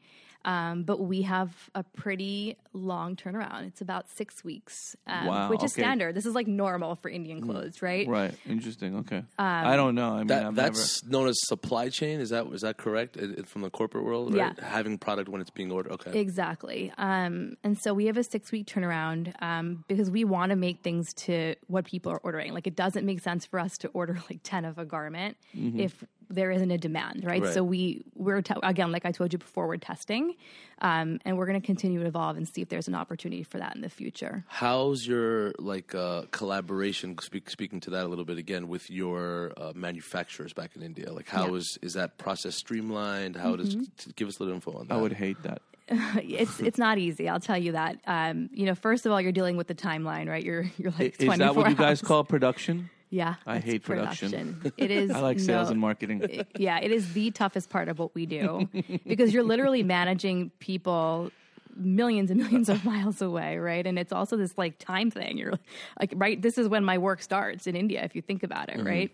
Um, but we have a pretty long turnaround. It's about six weeks, um, Wow, which is okay. standard. This is like normal for Indian clothes, right? Right. Interesting. Okay. Um, I don't know. I mean, That I've that's known as supply chain. Is that is that correct It- it- from the corporate world? Right? Yeah. Having product when it's being ordered. Okay. Exactly. Um, and so we have a six week turnaround um, because we want to make things to what people are ordering. Like it doesn't make sense for us to order like 10 of a garment if there isn't a demand, right? Right. So we, we're, te- again, like I told you before, we're testing um, and we're going to continue to evolve and see if there's an opportunity for that in the future. How's your like uh, collaboration? Speak, speaking to that a little bit again with your uh, manufacturers back in India. Like, how Yeah. is is that process streamlined? How does Mm-hmm. t- give us a little info on that? I would hate that. it's it's not easy. I'll tell you that. Um, you know, first of all, you're dealing with the timeline, right? You're you're like Is that what you guys call production? Yeah, I that's hate production. It is. I like sales no- and marketing. it- yeah, it is the toughest part of what we do because you're literally managing people millions and millions of miles away, right? And it's also this like time thing. You're like, right, this is when my work starts in India, if you think about it, right?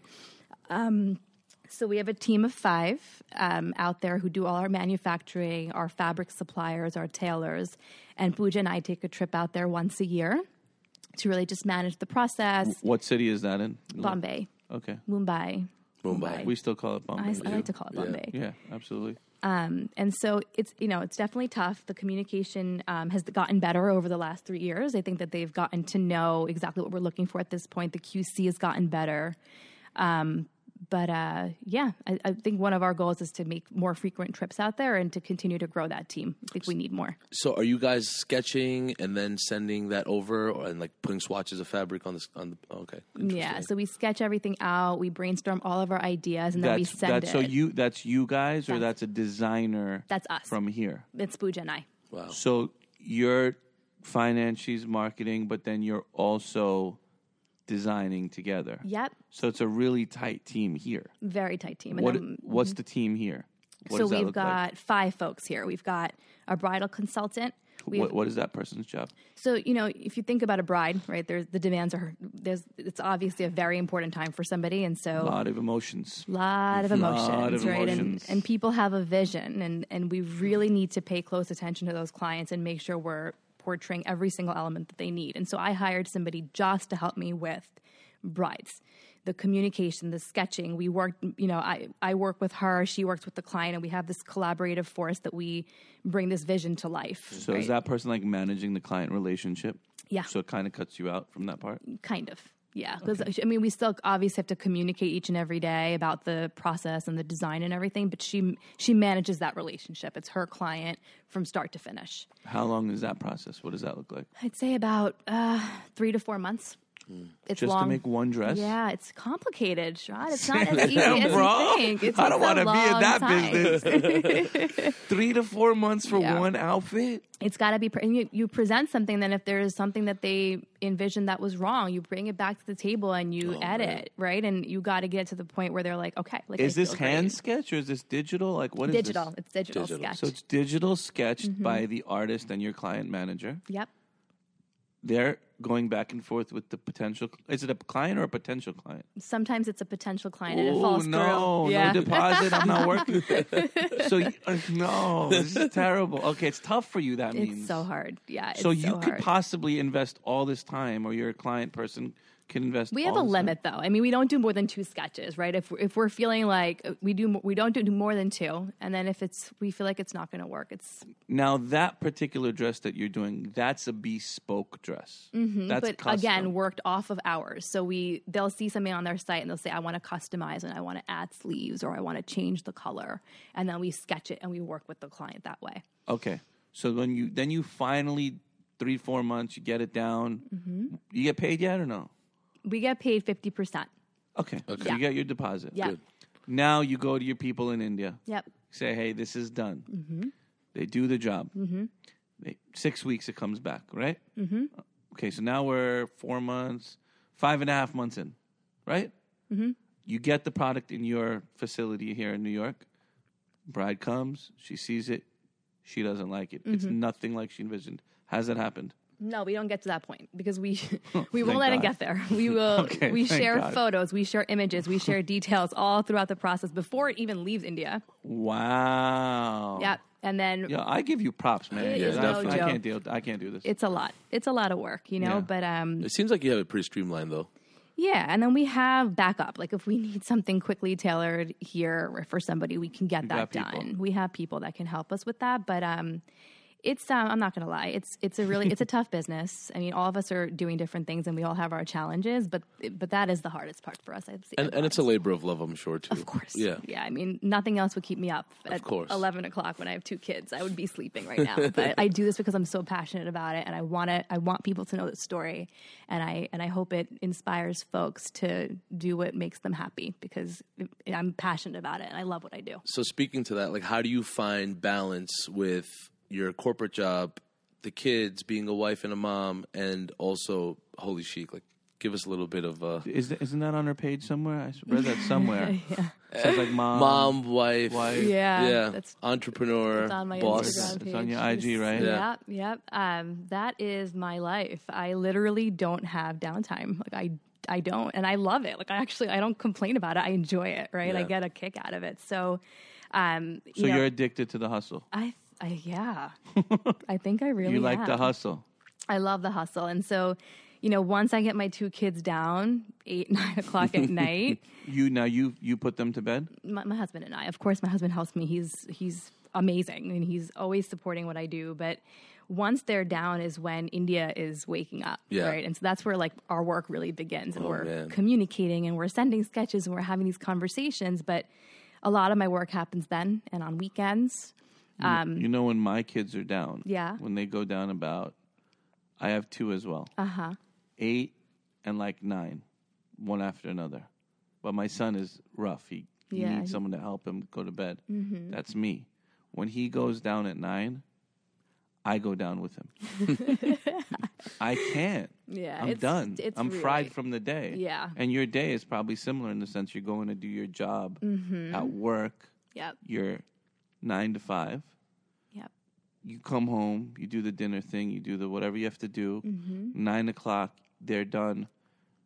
Um, so we have a team of five um, out there who do all our manufacturing, our fabric suppliers, our tailors, and Pooja and I take a trip out there once a year to really just manage the process. What city is that in? Bombay, Okay. Mumbai, Mumbai. We still call it Bombay. I like to call it Yeah. Bombay. yeah, absolutely. And so it's you know it's definitely tough. The communication um, has gotten better over the last three years. I think that they've gotten to know exactly what we're looking for at this point. The qc has gotten better. Um, but uh, yeah I, I think one of our goals is to make more frequent trips out there and to continue to grow that team i think we need more So, are you guys sketching and then sending that over, or, and like putting swatches of fabric on this on the? Okay. yeah so we sketch everything out we brainstorm all of our ideas and then we That's send that's it so you that's you guys or That's- that's a designer that's us from here. it's Pooja and i Wow. So you're finance, she's marketing, but then you're also designing together. yep So it's a really tight team here. very tight team and What then- what's the team here? What so we've got like? five folks here we've got a bridal consultant What, what is that person's job? So you know, if you think about a bride, right? There's the demands are there's it's obviously a very important time for somebody, and so A lot of emotions. A lot of emotions, A Lot of right? emotions. And and people have a vision, and and we really need to pay close attention to those clients and make sure we're portraying every single element that they need. And so I hired somebody just to help me with brides. The communication, the sketching. We worked, you know, I, I work with her, she works with the client, and we have this collaborative force that we bring this vision to life. So right? is that person like managing the client relationship? Yeah. So it kind of cuts you out from that part. Kind of. Yeah. Because, I mean, we still obviously have to communicate each and every day about the process and the design and everything, but she she manages that relationship. It's her client from start to finish. How long is that process? What does that look like? I'd say about uh, three to four months. It's Just long. to make one dress? Yeah, it's complicated, Sharad. It's not as easy as bro. you think. It I don't want to be in that business. Three to four months for Yeah. one outfit. It's got to be. Pre- and you, you present something. Then, if there is something that they envisioned that was wrong, you bring it back to the table and you Oh, edit, right? And you got to get to the point where they're like, okay, like Is I this feel great. hand sketch or is this digital? Like what is digital? This? It's digital, Digital. sketch. So it's digital sketched Mm-hmm. by the artist and your client manager. yep. They're going back and forth with the potential. Is it a client or a potential client? Sometimes it's a potential client and it Oh falls no, through. Yeah. no deposit. I'm not working. so you- uh, no, this is terrible. Okay, it's tough for you. That means it's so hard. Yeah. It's So so you could hard. possibly invest all this time, or you're a client person can invest. We have a this time. limit, though. I mean, we don't do more than two sketches, right? If we're, if we're feeling like we do, we don't do more than two, and then if it's we feel like it's not going to work, it's Now that particular dress that you're doing, that's a bespoke dress. Mm-hmm, that's but custom. again worked off of ours. So we they'll see something on their site and they'll say, I want to customize and I want to add sleeves or I want to change the color, and then we sketch it and we work with the client that way. Okay. So when you then you finally three four months you get it down. Mm-hmm. You get paid yet or no? We get paid fifty percent. Okay. So Yeah. you get your deposit. Yeah. Good. Now you go to your people in India. Yep. Say, hey, this is done. Mm-hmm. They do the job. They, six weeks it comes back, right? Mm-hmm. Okay, so now we're four months, five and a half months in, right? Mm-hmm. You get the product in your facility here in New York. Bride comes, she sees it, she doesn't like it. It's Mm-hmm. nothing like she envisioned. Has that happened? No, we don't get to that point because we we won't let God. it get there. We will Okay, we share God. photos, we share images, we share details all throughout the process before it even leaves India. Wow. Yep. And then Yeah, I give you props, man. It is I, no I joke. can't deal. I can't do this. it's a lot. It's a lot of work, you know. Yeah. But um, It seems like you have it pretty streamlined, though. yeah, and then we have backup. Like if we need something quickly tailored here or for somebody, we can get that done. We have people that can help us with that. But um, it's um, I'm not gonna lie. It's it's a really it's a tough business. I mean, all of us are doing different things, and we all have our challenges. But but that is the hardest part for us. I'd say. And, and it's a labor of love, I'm sure, too. Of course. Yeah. Yeah. I mean, nothing else would keep me up at. 11 o'clock when I have two kids. I would be sleeping right now. but I do this because I'm so passionate about it and I want it. I want people to know the story. And I, and I hope it inspires folks to do what makes them happy because I'm passionate about it and I love what I do. So speaking to that, like how do you find balance with your corporate job, the kids, being a wife and a mom, and also Holi Chic? Like, give us a little bit of uh, Is th- isn't that on her page somewhere? I read that somewhere. It says like mom, mom, wife, wife. Yeah. yeah, That's entrepreneur, it's on my boss. Instagram It's on your IG, right? Yeah. Yep, yep. Um, that is my life. I literally don't have downtime. Like I, I don't, and I love it. Like I actually, I don't complain about it. I enjoy it. Right? I get a kick out of it. So, um, So you know, you're addicted to the hustle. I, I, yeah. I think I really You like am. the hustle. I love the hustle, and so, you know, once I get my two kids down, eight, nine o'clock at night. You now you you put them to bed. my, my husband and I. Of course, my husband helps me. He's he's amazing and he's always supporting what I do. But once they're down is when India is waking up, Yeah. right? And so that's where like our work really begins, and Oh, we're man. communicating and we're sending sketches and we're having these conversations. But a lot of my work happens then and on weekends. You know when my kids are down. Um, Yeah. When they go down about, I have two as well. Uh huh. Eight and like nine, one after another. But my son is rough. He, he Yeah, needs he- Mm-hmm. someone to help him go to bed. That's me. When he goes down at nine, I go down with him. I can't. Yeah, I'm it's- done. it's I'm fried from the day. Yeah. And your day is probably similar in the sense you're going to do your job Mm-hmm. at work. Yep. You're nine to five. Yep. You come home, you do the dinner thing, you do the whatever you have to do. Mm-hmm. Nine o'clock, they're done.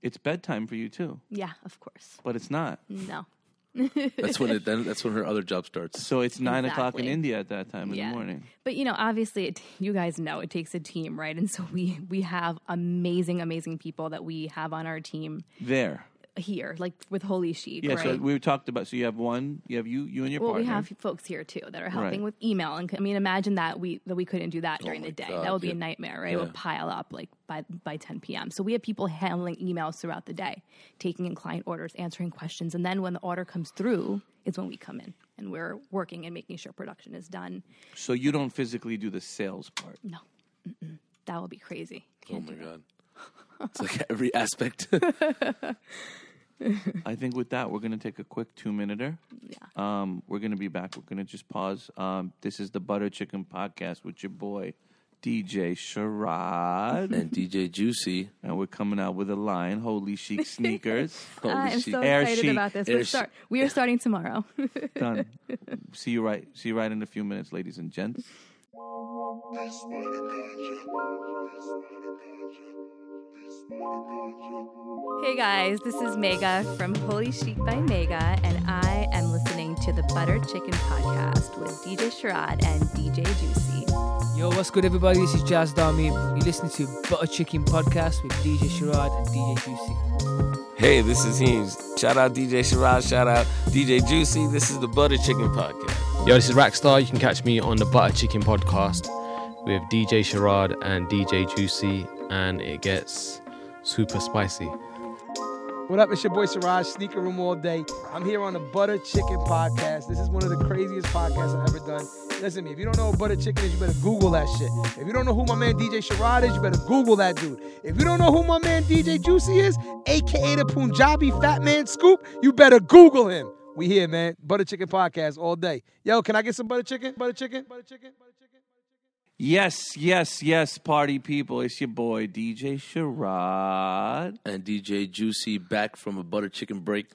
It's bedtime for you too, Yeah. Of course. but it's not. No. That's when it. Then that's when her other job starts. So it's nine o'clock in India at that time in the morning. But you know, obviously, it, you guys know it takes a team, right? And so we we have amazing, amazing people that we have on our team There. Here, like with Holi Chic, Yeah, right? so we talked about so you have one, you have you you and your well, partner. we have folks here too that are helping Right. with email, and I mean, imagine that we that we couldn't do that oh during the day. God, that would be yeah. a nightmare, right? It would pile up like by by 10 p.m. So we have people handling emails throughout the day, taking in client orders, answering questions, and then when the order comes through, is when we come in and we're working and making sure production is done. so you don't physically do the sales part. No, Mm-mm. that would be crazy. Oh Can't my do that. God. It's like every aspect. I think with that, we're going to take a quick two minuter. Yeah. Um, we're going to be back. We're going to just pause. Um, this is the Butter Chicken Podcast with your boy, DJ Sharad. and DJ Juicy. and we're coming out with a line Holi Chic Sneakers. Holy I am shit. so Air excited sheet, about this. air We're start, we are starting tomorrow. Done. see you right. See you right in a few minutes, ladies and gents. Hey guys, this is Megha from Holi Chic by Megha, and I am listening to the Butter Chicken Podcast with DJ Sharad and DJ Juicy. Yo, what's good, everybody? This is Jazz Dami. You're listening to Butter Chicken Podcast with DJ Sharad and DJ Juicy. Hey, this is Heems. Shout out DJ Sharad. Shout out DJ Juicy. This is the Butter Chicken Podcast. Yo, this is Rackstar. You can catch me on the Butter Chicken podcast with DJ Sharad and DJ Juicy, and it gets super spicy. What up? It's your boy Siraj, Sneaker Room all day. I'm here on the Butter Chicken Podcast. This is one of the craziest podcasts I've ever done. Listen to me, if you don't know what butter chicken is, you better Google that shit. If you don't know who my man DJ Sharad is, you better Google that dude. If you don't know who my man DJ Juicy is, aka the Punjabi Fat Man Scoop, you better Google him. We here, man. Butter Chicken Podcast all day. Yo, can I get some butter chicken? Butter chicken? Butter chicken? Butter chicken? Yes, yes, yes, party people. It's your boy DJ Sharad. And DJ Juicy back from a butter chicken break.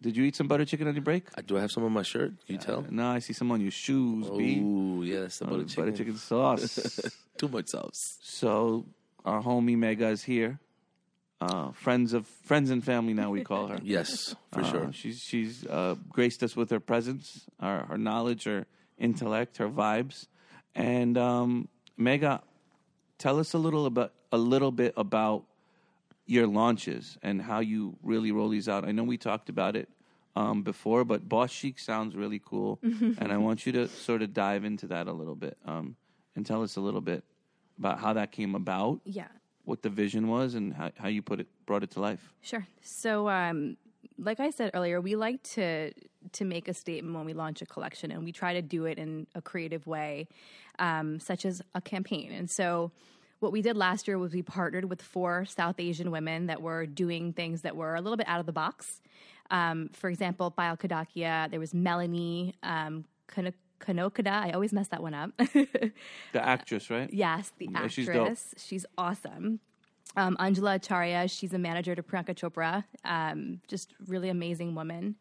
Did you eat some butter chicken on your break? Uh, Do I have some on my shirt? Can you tell? No, I see some on your shoes, B. Oh, yeah, that's the Uh, butter chicken. butter chicken sauce. Too much sauce. so our homie Megha is here. Uh, friends of friends and family now we call her. Yes, for Uh, sure. She's she's uh, graced us with her presence, her, her knowledge, her intellect, her vibes, and um, Megha, tell us a little about a little bit about your launches and how you really roll these out. I know we talked about it um, before, but Boss Chic sounds really cool, and I want you to sort of dive into that a little bit um, and tell us a little bit about how that came about, Yeah. what the vision was, and how, how you put it brought it to life. Sure. So, um, like I said earlier, we like to to make a statement when we launch a collection, and we try to do it in a creative way, um, such as a campaign. And so, what we did last year was we partnered with four South Asian women that were doing things that were a little bit out of the box. Um, for example, Payal Kadakia, there was Melanie um, Kannokada. I always mess that one up. The actress, right? Yes, the Yeah, actress. she's. She's, awesome. Um, Anjula Acharia, she's a manager to Priyanka Chopra. Um, just really amazing woman.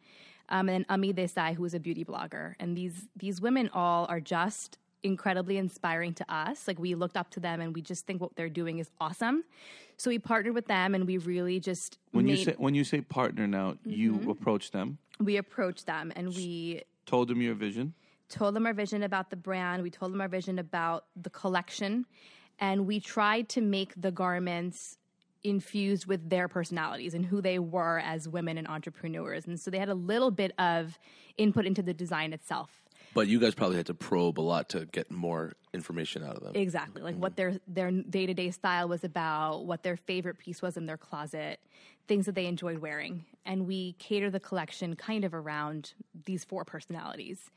Um, and then Ami Desai, who is a beauty blogger. And these these women all are just incredibly inspiring to us. Like we looked up to them, and we just think what they're doing is awesome. So we partnered with them, and we really just When made, you say when you say partner now, you approach them, we approached them, and we told them your vision. told them our vision about the brand. We told them our vision about the collection. And we tried to make the garments infused with their personalities and who they were as women and entrepreneurs. And so they had a little bit of input into the design itself. But you guys probably had to probe a lot to get more information out of them. Exactly. Like what their their day-to-day style was about, what their favorite piece was in their closet, things that they enjoyed wearing. And we cater the collection kind of around these four personalities.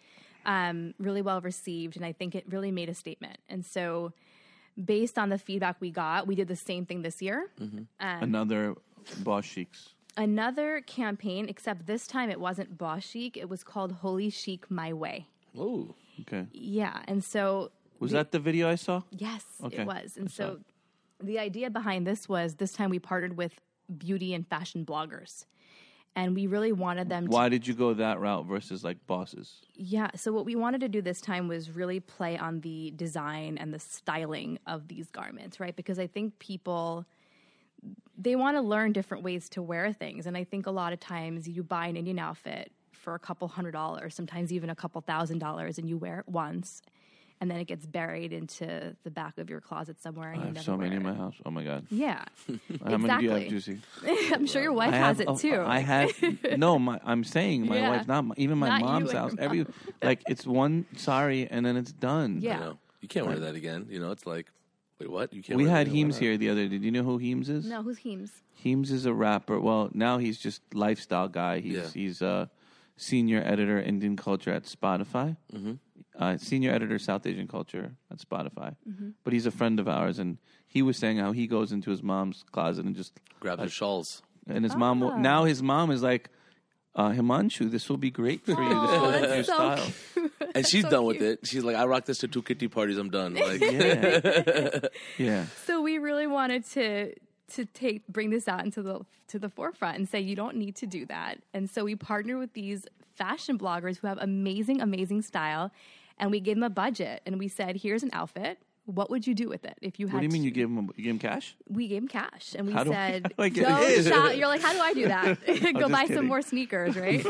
Um, really well received and I think it really made a statement. And so based on the feedback we got, we did the same thing this year. Mm-hmm. Um, Another boss chics. Another campaign, except this time it wasn't Boss Chic, it was called Holi Chic My Way. Oh, Okay, Yeah. And so was that the video I saw? Yes, Okay. it was. And I so the idea behind this was this time we partnered with beauty and fashion bloggers. And we really wanted them to Why did you go that route versus like bosses? Yeah, so what we wanted to do this time was really play on the design and the styling of these garments, right? Because I think people they want to learn different ways to wear things. And I think a lot of times you buy an Indian outfit for a couple hundred dollars, sometimes even a couple thousand dollars, and you wear it once, and then it gets buried into the back of your closet somewhere. And I you have never so many wear in my house. Oh my god! Yeah, How many do you have, Exactly. Juicy? I'm sure your wife I has it oh, too. I had no. My I'm saying my Yeah. wife, not my, even my Not mom's house. your Every like it's one sorry and then it's done. Yeah. you know, you can't wear that again. You know, it's like, wait, what? You can't. We had again? Heems here the other. day. Did you know who Heems is? no, who's Heems? Heems is a rapper. Well, now he's just lifestyle guy. He's Yeah. he's a senior editor Indian culture at Spotify. Mm-hmm. Uh, senior editor South Asian culture at Spotify. Mm-hmm. But he's a friend of ours, and he was saying how he goes into his mom's closet and just Grab the shawls. and his mom will, now his mom is like. Uh, Himanshu, this will be great for you. This goes with your so style. And she's done with it. She's like, I rock this to two kitty parties. I'm done. Like, Yeah. yeah. So we really wanted to to take bring this out into the to the forefront and say you don't need to do that. And so we partner with these fashion bloggers who have amazing, amazing style, and we gave them a budget and we said, here's an outfit. what would you do with it if you had? What do you mean to- you gave him? You gave him cash? we gave him cash and we How said, I "Go shop." You're like, how do I do that? Go buy some more sneakers, right?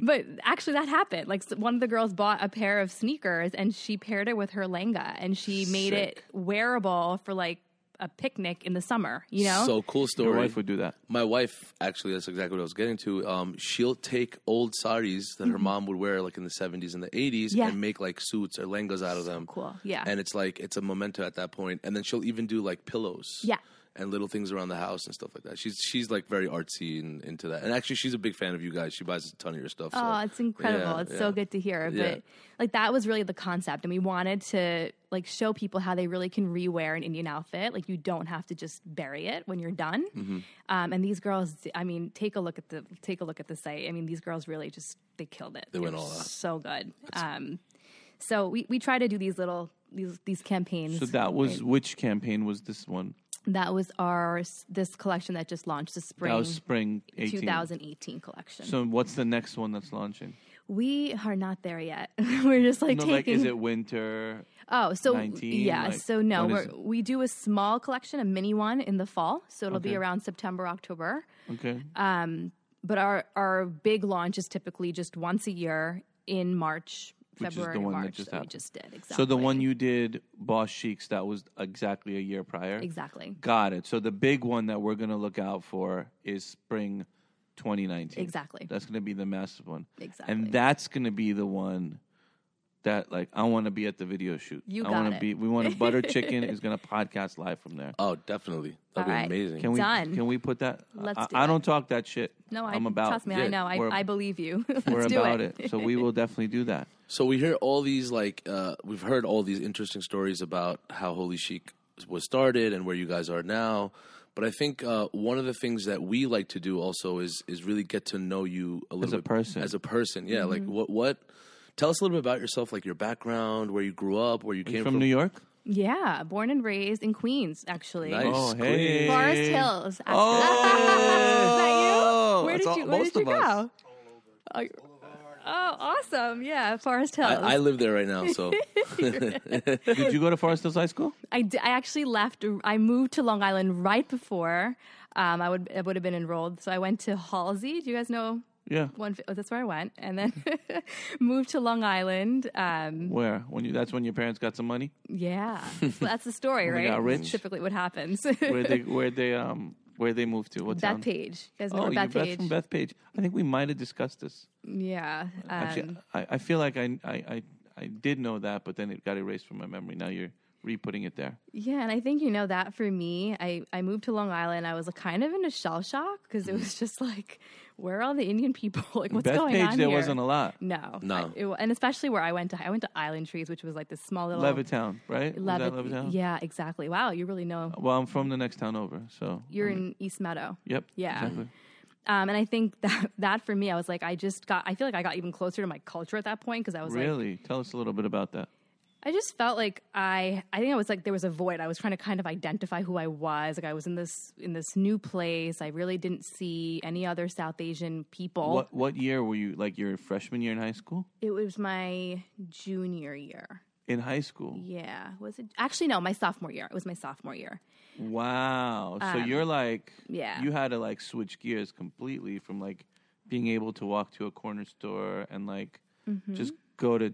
but actually, that happened. Like one of the girls bought a pair of sneakers and she paired it with her lenga and she made it wearable for like a picnic in the summer. You know, So cool Your story. wife would do that. My wife, actually, that's exactly what I was getting to. Um, she'll take old saris that her mom would wear, like in the seventies and the eighties, Mm-hmm. Yeah. and make like suits or lengas out of them. cool. Yeah. and it's like it's a memento at that point. And then she'll even do like pillows. Yeah. And little things around the house and stuff like that. She's she's like very artsy and into that. And actually, she's a big fan of you guys. She buys a ton of your stuff. so- Oh, it's incredible. Yeah, it's yeah. so good to hear. Yeah. But like that was really the concept. And we wanted to like show people how they really can rewear an Indian outfit. Like you don't have to just bury it when you're done. Mm-hmm. Um, and these girls, I mean, take a look at the take a look at the site. I mean, these girls really just they killed it. They went all out. So good. Um, so we, we try to do these little these these campaigns. So that was right? which campaign was this one? That was our this collection that just launched the spring That was spring 18. 2018 collection. So what's the next one that's launching? we are not there yet. We're just like no, taking. like is it winter? Oh, so 19, yeah, like, so no, we're, is we do a small collection, a mini one in the fall. So it'll be around September, October. Okay. Um, But our our big launch is typically just once a year in March, Which is the February, one that just that we happened. just did exactly. So the one you did, Boss Chics, that was exactly a year prior. exactly, Got it. So the big one that we're gonna look out for is spring 2019. Exactly. That's gonna be the massive one. Exactly. And that's gonna be the one that like I want to be at the video shoot. You I got wanna it. be. We want a butter chicken is gonna podcast live from there. Oh, definitely. That'd All be right. amazing. Can we? Done. Can we put that? Let's I, do I it. don't talk that shit. no, I I'm about. trust me. yeah, I know. We're, I, I believe you. Let's we're do about it. it. So we will definitely do that. So we hear all these like uh, we've heard all these interesting stories about how Holi Chic was started and where you guys are now. But I think uh, one of the things that we like to do also is is really get to know you a little bit. As a bit person. As a person, yeah. Like Mm-hmm. what what? Tell us a little bit about yourself, like your background, where you grew up, where you You came from from. New York? Yeah, born and raised in Queens, actually. Nice. Oh, hey. Forest Hills. Oh, Is that you? Where That's did all- you Where most did you of go? Oh, oh, awesome! Yeah, Forest Hills. I, I live there right now, so Did you go to Forest Hills High School? I, d- I actually left. I moved to Long Island right before um, I would I would have been enrolled. So I went to Halsey. Do you guys know? Yeah. One, oh, that's where I went, and then moved to Long Island. Um, Where? When you? That's when your parents got some money. yeah, so that's the story, right? got rich? Typically, what happens? Where they? Where they? Um. Where they moved to? What town? Bethpage. You guys Oh, you're Bethpage? Beth from Bethpage. I think we might have discussed this. Yeah. Actually, um, I, I feel like I, I I I did know that, but then it got erased from my memory. Now you're re-putting it there. Yeah, and I think you know that for me, I, I moved to Long Island. I was kind of in a shell shock because it was just like, where are all the Indian people? like, what's going Bethpage, on there here? wasn't a lot. no, No. I- it and especially where I went to, I went to Island Trees, which was like this small little Levittown, right? Was that Levitt- Levittown? Yeah, exactly. Wow, you really know. Well, I'm from the next town over, so You're I'm- in East Meadow. Yep. Yeah. Exactly. Um, and I think that that for me, I was like, I just got. I feel like I got even closer to my culture at that point because I was like, Really? Tell us a little bit about that. I just felt like I I think I was like there was a void. I was trying to kind of identify who I was. Like I was in this in this new place. I really didn't see any other South Asian people. What what year were you? Like your freshman year in high school? It was my junior year. In high school? Yeah, was it actually no, my sophomore year. It was my sophomore year. Wow. So you're like, Um, yeah. you had to like switch gears completely from like being able to walk to a corner store and like Mm-hmm. just go to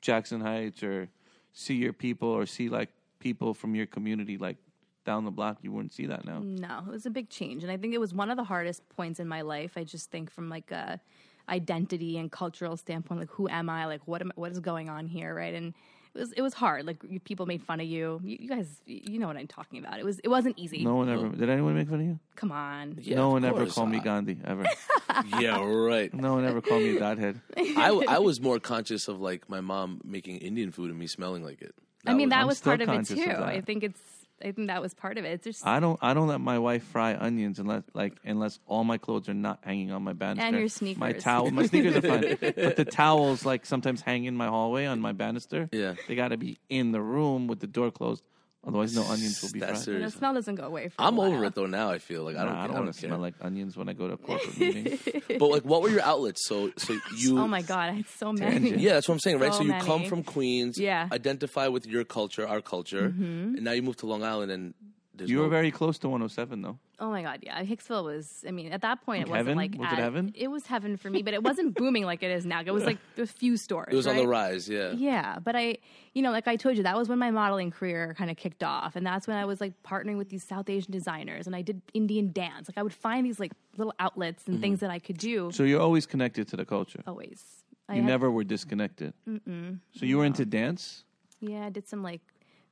Jackson Heights or see your people or see like people from your community like down the block. You wouldn't see that now. No, it was a big change, and I think it was one of the hardest points in my life. I just think from like a identity and cultural standpoint, like who am I? Like what am what is going on here, right? And it was it was hard. Like you, people made fun of you. you. You guys, you know what I'm talking about. It was it wasn't easy. No one ever. Did anyone make fun of you? Come on. Yeah, no one ever called me Gandhi ever. yeah, right. no one ever called me a godhead. I, I was more conscious of like my mom making Indian food and me smelling like it. I mean, that I'm was part of it too. of. I think it's. I think that was part of it. It's just I don't. I don't let my wife fry onions unless, like, unless all my clothes are not hanging on my banister. And your sneakers. My sneakers. towel. My sneakers are fine, but the towels like sometimes hang in my hallway on my banister. Yeah. they got to be in the room with the door closed Otherwise, no onions will be That's fried. serious. The smell doesn't go away for a I'm over while. it though now. I feel like I don't. Nah, I don't I want to smell like onions when I go to a corporate meeting. But like, what were your outlets? So, so you. Oh my god, I had so many. Yeah, that's what I'm saying, right? So, So you come from Queens, Yeah. Mm-hmm. identify with your culture, our culture, and now you move to Long Island, and there's You no, were very close to 107, though. Oh my god, yeah. Hicksville was. I mean, at that point, it Like wasn't like Was it at- heaven? It was heaven for me, but it wasn't booming like it is now. It was like a few stores. It was on the right? rise, yeah. Yeah, but I, you know, like I told you, that was when my modeling career kind of kicked off, and that's when I was like partnering with these South Asian designers, and I did Indian dance. Like I would find these like little outlets and mm-hmm. things that I could do. So you're always connected to the culture. always. I You had- never were disconnected. So you were into dance. Yeah, I did some like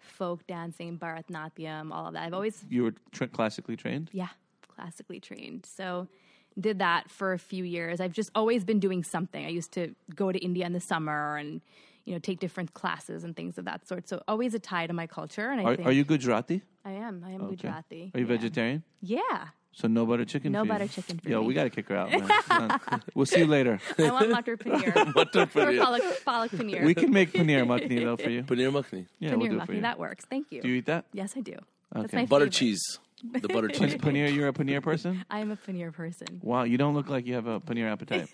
folk dancing, Bharatnatyam, all of that. I've always You were tra- classically trained. yeah, classically trained. So did that for a few years. I've just always been doing something. I used to go to India in the summer and you know take different classes and things of that sort. So always a tie to my culture. And I Are, think are you Gujarati? I am. I am Okay. Gujarati. Are you yeah. vegetarian? Yeah. So no butter chicken. No for you? butter chicken for Yo, me. we got to kick her out. Man. We'll see you later. I want matar paneer. Butter or paneer. palak, palak paneer. We can make paneer makhni though for you. Paneer makhni. Yeah, paneer we'll do it for you. That works. Thank you. Do you eat that? yes, I do. That's Okay. my Butter favorite. cheese. The butter cheese. paneer. You're a paneer person. I am a paneer person. Wow, you don't look like you have a paneer appetite.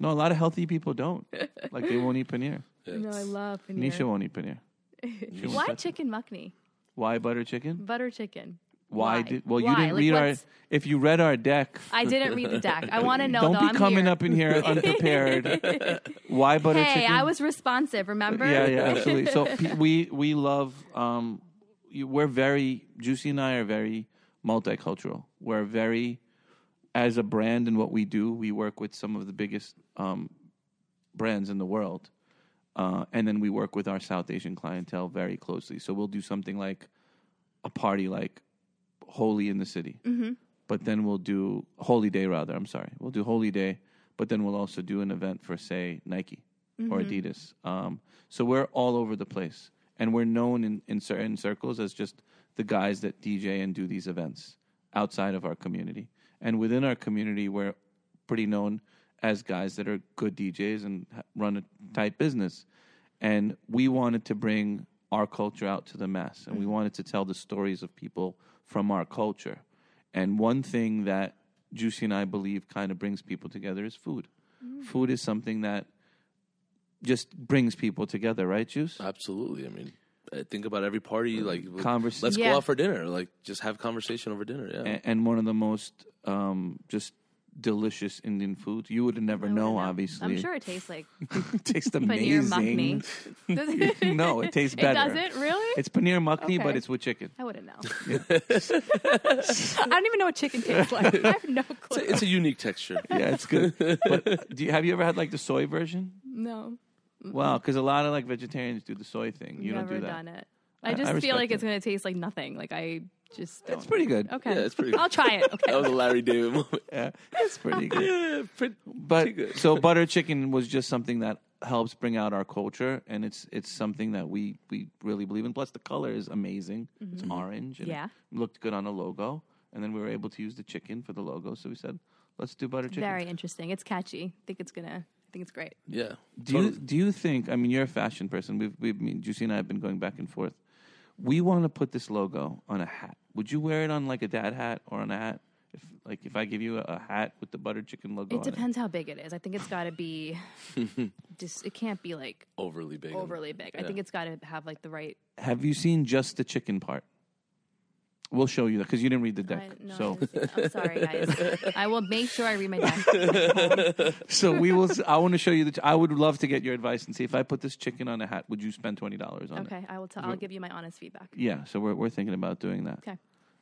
no, a lot of healthy people don't. Like they won't eat paneer. No, I love paneer. Nisha won't eat paneer. Why chicken makhni? Why butter chicken? Butter chicken. Why, Why? did? Well, you Why? didn't Like, read our. what's- If you read our deck, I didn't read the deck. I want to know. don't though. be I'm coming here. up in here unprepared. Why butter Hey, chicken? I was responsive. Remember? Yeah, yeah, absolutely. So pe- we we love. Um, you, we're very Juicy and I are very multicultural. We're very, as a brand and what we do, we work with some of the biggest um, brands in the world, uh, and then we work with our South Asian clientele very closely. So we'll do something like a party like Holi in the City, mm-hmm. but then we'll do Holi Day rather. I'm sorry, we'll do Holi Day, but then we'll also do an event for say Nike or mm-hmm. Adidas. Um, so we're all over the place, and we're known in, in certain circles as just the guys that DJ and do these events outside of our community. And within our community, we're pretty known as guys that are good DJs and run a tight business. And we wanted to bring our culture out to the mass, and we mm-hmm. wanted to tell the stories of people from our culture. And one thing that Juicy and I believe kind of brings people together is food. Food is something that just brings people together, right, Juice? Absolutely. I mean, I think about every party. Like, Convers- let's Yeah. go out for dinner. Like, just have conversation over dinner. Yeah. A- and one of the most um, just delicious Indian food. You would never I know, obviously. I'm sure it tastes like it tastes paneer amazing. makhni. No, it tastes better. It better. does it really? It's paneer makhni, but it's with chicken. I wouldn't know. I don't even know what chicken tastes like. I have no clue. it's a unique texture. Yeah, it's good. but do you, have you ever had like the soy version? no, Wow, because a lot of like vegetarians do the soy thing. You never don't do that. done it. I- I just I feel respect like it's going to taste like nothing. Like I just don't. It's pretty good. Okay, Yeah, it's pretty I'll try it. Okay. That was a Larry David moment. Yeah, it's pretty good. yeah, pretty, But pretty good. so butter chicken was just something that helps bring out our culture, and it's it's something that we we really believe in. Plus, the color is amazing. It's orange. And Mm-hmm. Yeah. it looked good on a logo, and then we were able to use the chicken for the logo. So we said, let's do butter chicken. Very interesting. It's catchy. I think it's gonna. I think it's great. Yeah. Do you do you think? I mean, you're a fashion person. We've, we, I mean, Juicy and I have been going back and forth. We want to put this logo on a hat. Would you wear it on like a dad hat or on a hat? If like if I give you a, a hat with the butter chicken logo, It on depends how big it is. I think it's got to be. just it can't be like Overly big. overly big. I think it's got to have like the right. Have you seen just the chicken part? We'll show you that because you didn't read the deck. I, no, so it. I'm sorry, guys. I will make sure I read my deck. so we will. I want to show you the. ch- I would love to get your advice and see if I put this chicken on a hat, would you spend twenty dollars on it? Okay, I will. Tell. I'll give you my honest feedback. Yeah. So we're we're thinking about doing that. Okay.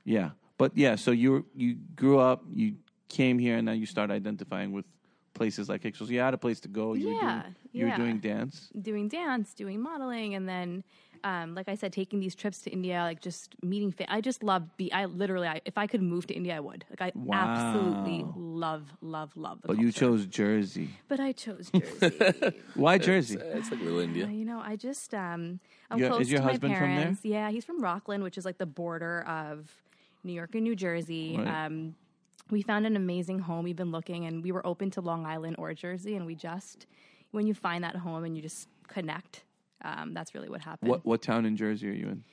Yeah, but yeah. So you you grew up, you came here, and now you start identifying with places like Hicksville. So you had a place to go. You were Yeah, doing, you were doing dance. doing dance, doing modeling, and then, um, like I said, taking these trips to India, like just meeting. Fa- I just love. Be I literally, I, if I could move to India, I would. Like I absolutely Wow. love, love, love. The But you chose Jersey. But I chose Jersey. Why Jersey? It's like little Uh, India. you know, I just um, I'm Your- close is your to my husband from there? parents. Yeah, he's from Rockland, which is like the border of New York and New Jersey. Right. Um, we found an amazing home. We've been looking, and we were open to Long Island or Jersey, and we just when you find that home and you just connect, um, that's really what happened. What what town in Jersey are you in?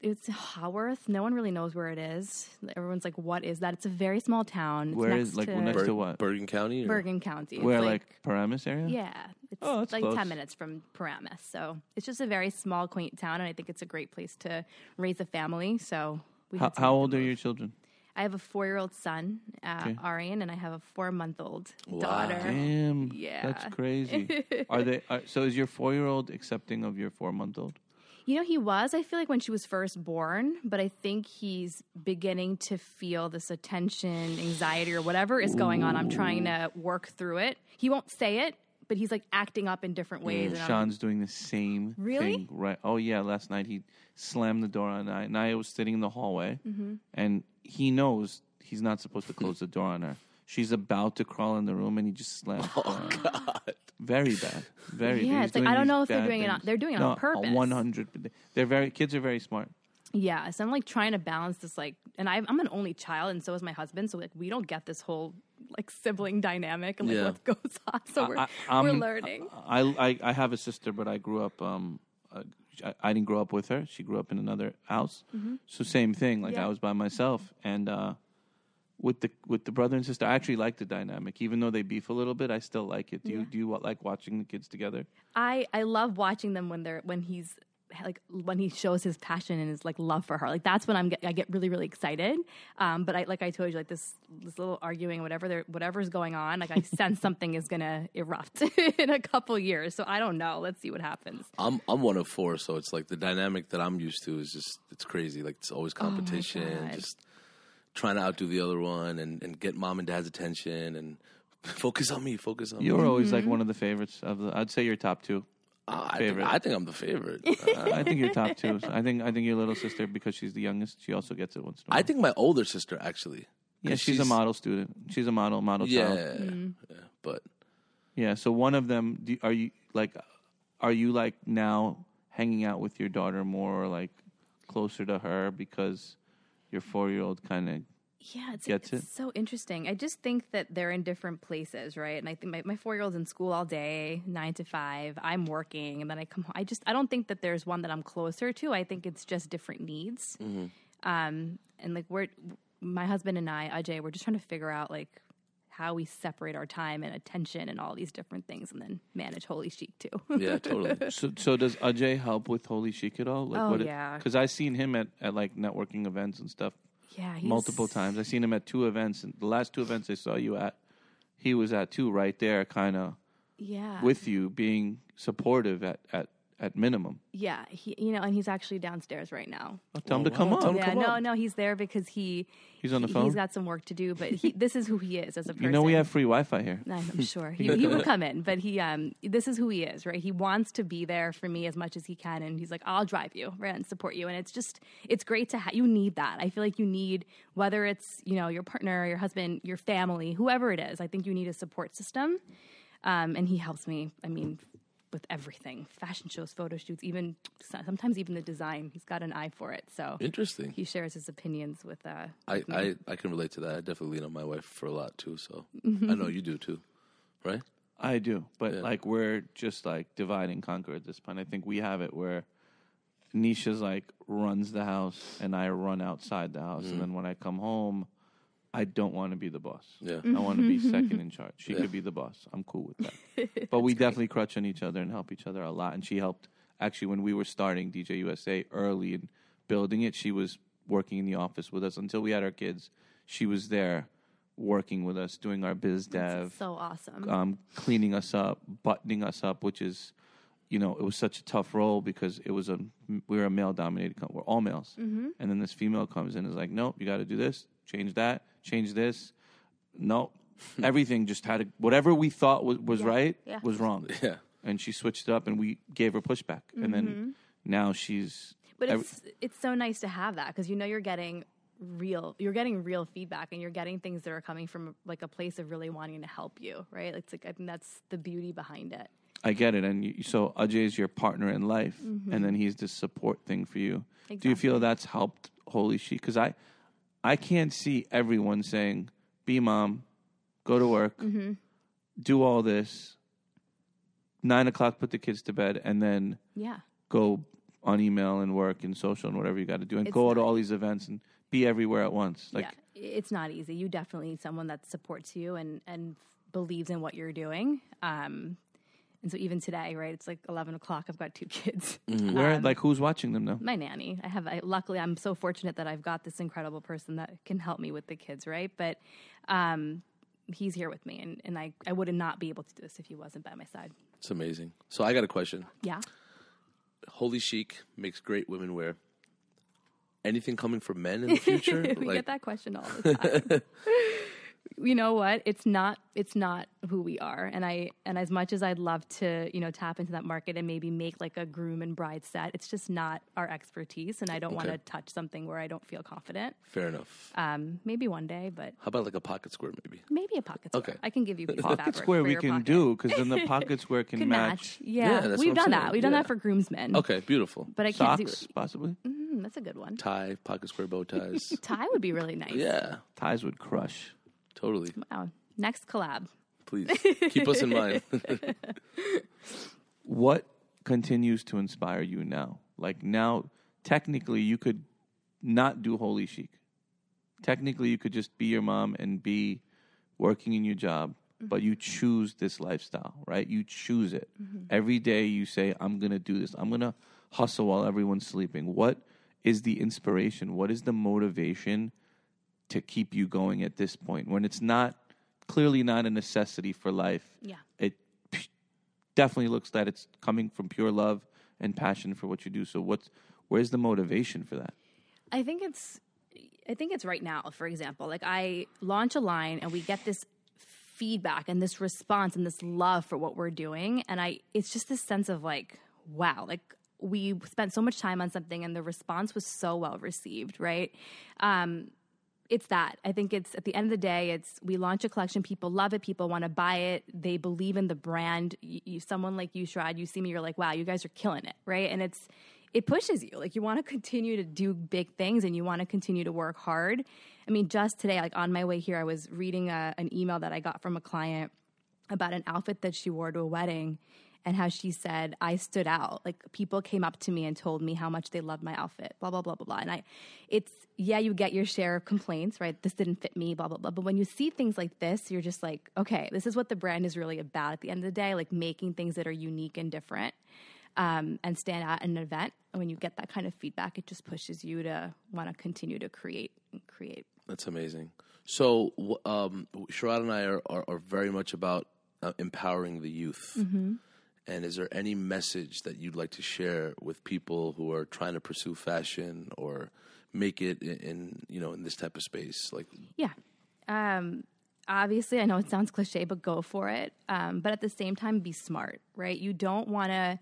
it's Haworth. No one really knows where it is. Everyone's like, "What is that?" It's a very small town. It's Where next is- like, to next Ber- to what? Bergen County. or- Bergen County? It's Where like, Paramus area? yeah, it's Oh, that's like close. ten minutes from Paramus. So it's just a very small, quaint town, and I think it's a great place to raise a family. So we How, had to how old are your children? I have a four-year-old son, uh, Okay. Arian, and I have a four-month-old Wow. daughter. Damn, Yeah. that's crazy. are they? Are, so is your four year old accepting of your four month old? You know, he was, I feel like, when she was first born, but I think he's beginning to feel this attention, anxiety, or whatever is going on. I'm trying to work through it. He won't say it, but he's like acting up in different ways. and I'm- Sean's doing the same Really? thing. Right. Oh yeah. Last night he slammed the door on Naya. Naya was sitting in the hallway, Mm-hmm. and he knows he's not supposed to close the door on her. She's about to crawl in the room, and he just slammed. the door on. Very bad. Very. Yeah, he's it's like, I don't know if they're bad doing it on- they're doing it on purpose. One hundred. They're very. Kids are very smart. Yeah, so I'm like trying to balance this, like, and I, I'm an only child, and so is my husband. So like, we don't get this whole like sibling dynamic and like Yeah. what goes on. So we're I, we're learning. I, I I have a sister, but I grew up. Um, uh, I, I didn't grow up with her. She grew up in another house. So same thing. Like Mm-hmm. Yeah. I was by myself, and uh, with the with the brother and sister, I actually like the dynamic. Even though they beef a little bit, I still like it. Do you do you like watching the kids together? I I love watching them when they're when he's like when he shows his passion and his like love for her. Like that's when I'm get, I get really really excited. Um, but I like I told you like this this little arguing whatever there whatever's going on. Like I sense something is gonna erupt in a couple years. So I don't know. Let's see what happens. I'm I'm one of four, so it's like the dynamic that I'm used to is just it's crazy. Like it's always competition, God. just trying to outdo the other one and, and get mom and dad's attention and focus on me, focus on You're me. always Mm-hmm. like one of the favorites of the. I'd say you're top two. Uh, I, think, favorite. I think I'm the favorite. Uh, I think you're top two. So I think I think your little sister because she's the youngest. She also gets it once in a while. I think my older sister actually. yeah, 'cause she's, a model student. She's a model model Yeah, child. yeah, but Yeah. So one of them, do, are you like, are you like now hanging out with your daughter more, or like closer to her because your four year old kind of Yeah, it's, it's it? so interesting. I just think that they're in different places, right? And I think my, my four year old's in school all day, nine to five. I'm working, and then I come home. I just I don't think that there's one that I'm closer to. I think it's just different needs. Um, and like we're my husband and I, Ajay, we're just trying to figure out like how we separate our time and attention and all these different things, and then manage Holi Chic too. yeah, totally. So, so does Ajay help with Holi Chic at all? Like Oh, what yeah. Because I've seen him at, at like networking events and stuff yeah, he's, multiple times. I've seen him at two events, and the last two events I saw you at, he was at two right there, kind of Yeah, with you, being supportive at at at minimum. yeah, he, you know, and he's actually downstairs right now. Oh, tell him to come wow. Tell on. Yeah, come no, up. no, he's there because he He's on the phone? He's got some work to do, but he, this is who he is as a person. You know we have free Wi-Fi here. I'm sure he, he will come in, but he um this is who he is, right? He wants to be there for me as much as he can, and he's like, I'll drive you, right, and support you, and it's just it's great to have. You need that. I feel like you need whether it's you know your partner, your husband, your family, whoever it is. I think you need a support system, um, and he helps me. I mean. With everything, fashion shows, photo shoots, even sometimes even the design, he's got an eye for it. So Interesting. he shares his opinions with uh I, I, I can relate to that. I definitely lean on my wife for a lot too. So I know you do too, right? I do, but Yeah. like we're just like divide and conquer at this point. I think we have it where Nisha's like runs the house and I run outside the house, and then when I come home, I don't want to be the boss. Yeah. I want to be second in charge. She could be the boss. I'm cool with that. but we definitely crutch on each other and help each other a lot. And she helped actually when we were starting DJ USA early and building it. She was working in the office with us until we had our kids. She was there working with us, doing our biz dev so awesome. um, cleaning us up, buttoning us up, which is, you know, it was such a tough role because it was a we were a male dominated. Com- we're all males, Mm-hmm. and then this female comes in and is like, nope, you got to do this, change that, change this. No, everything just had to, whatever we thought was, was right yeah. was wrong. Yeah. and she switched it up, and we gave her pushback, and Mm-hmm. then now she's. But every- it's it's so nice to have that because you know you're getting real you're getting real feedback and you're getting things that are coming from like a place of really wanting to help you, right? It's like I think that's the beauty behind it. I get it, and you, so Ajay is your partner in life, and then he's the support thing for you. Do you feel Mm-hmm. That's helped Holi Chic? Because I, I can't see everyone saying, "Be mom, go to work, Mm-hmm. do all this, nine o'clock, put the kids to bed, and then Yeah. go on email and work and social and whatever you got to do, and It's go to all these events and be everywhere at once. Like, yeah, it's not easy. You definitely need someone that supports you and and believes in what you're doing. Um, and so even today, right? It's like eleven o'clock. I've got two kids. where, like, who's watching them now? My nanny. I have. I, luckily, I'm so fortunate that I've got this incredible person that can help me with the kids, right? But um, he's here with me, and, and I I would not be able to do this if he wasn't by my side. It's amazing. So I got a question. Yeah. Holi Chic makes great women wear. Anything coming for men in the future? we get that question all the time. You know what? It's not it's not who we are. And I and as much as I'd love to, you know, tap into that market and maybe make like a groom and bride set, it's just not our expertise and I don't want to touch something where I don't feel confident. Fair enough. Um, maybe one day, but How about like a pocket square, maybe? maybe a pocket square. Okay. I can give you a piece Pocket square for we your can pocket. do because then the pocket square can Could match, Yeah, Yeah, that's we've done saying. that. We've done Yeah. that for groomsmen. Okay, beautiful. But I can't socks, do. possibly. Mm, that's a good one. Tie, pocket square bow ties. Tie would be really nice. yeah, Ties would crush. Totally. Wow. Next collab. Please keep us in mind. What continues to inspire you now? Like now, technically, you could not do Holi Chic. Technically, you could just be your mom and be working in your job, mm-hmm. but you choose this lifestyle, right? You choose it. Mm-hmm. Every day you say, I'm going to do this. I'm going to hustle while everyone's sleeping. What is the inspiration? What is the motivation to keep you going at this point when it's not clearly not a necessity for life? Yeah. It definitely looks that it's coming from pure love and passion for what you do. So what's where's the motivation for that? I think it's I think it's right now, for example. Like I launch a line and we get this feedback and this response and this love for what we're doing and I it's just this sense of like wow, like we spent so much time on something and the response was so well received, right? Um it's that. I think it's at the end of the day, it's we launch a collection, people love it, people want to buy it, they believe in the brand. You, you, someone like you, Sharad, you see me, you're like, wow, you guys are killing it, right? And it's it pushes you. Like you want to continue to do big things and you want to continue to work hard. I mean, just today, like on my way here, I was reading a, an email that I got from a client about an outfit that she wore to a wedding and how she said I stood out. Like people came up to me and told me how much they loved my outfit, blah blah blah blah blah. And I it's yeah, you get your share of complaints, right? This didn't fit me, blah blah blah. But when you see things like this, you're just like, okay, this is what the brand is really about at the end of the day, like making things that are unique and different. Um, and stand out at an event. And when you get that kind of feedback, it just pushes you to want to continue to create and create. That's amazing. So, um, and I are, are, are very much about uh, empowering the youth. And is there any message that you'd like to share with people who are trying to pursue fashion or make it in, in you know in this type of space? Like, Yeah. Um, obviously, I know it sounds cliche, but go for it. Um, but at the same time, be smart, right? You don't want to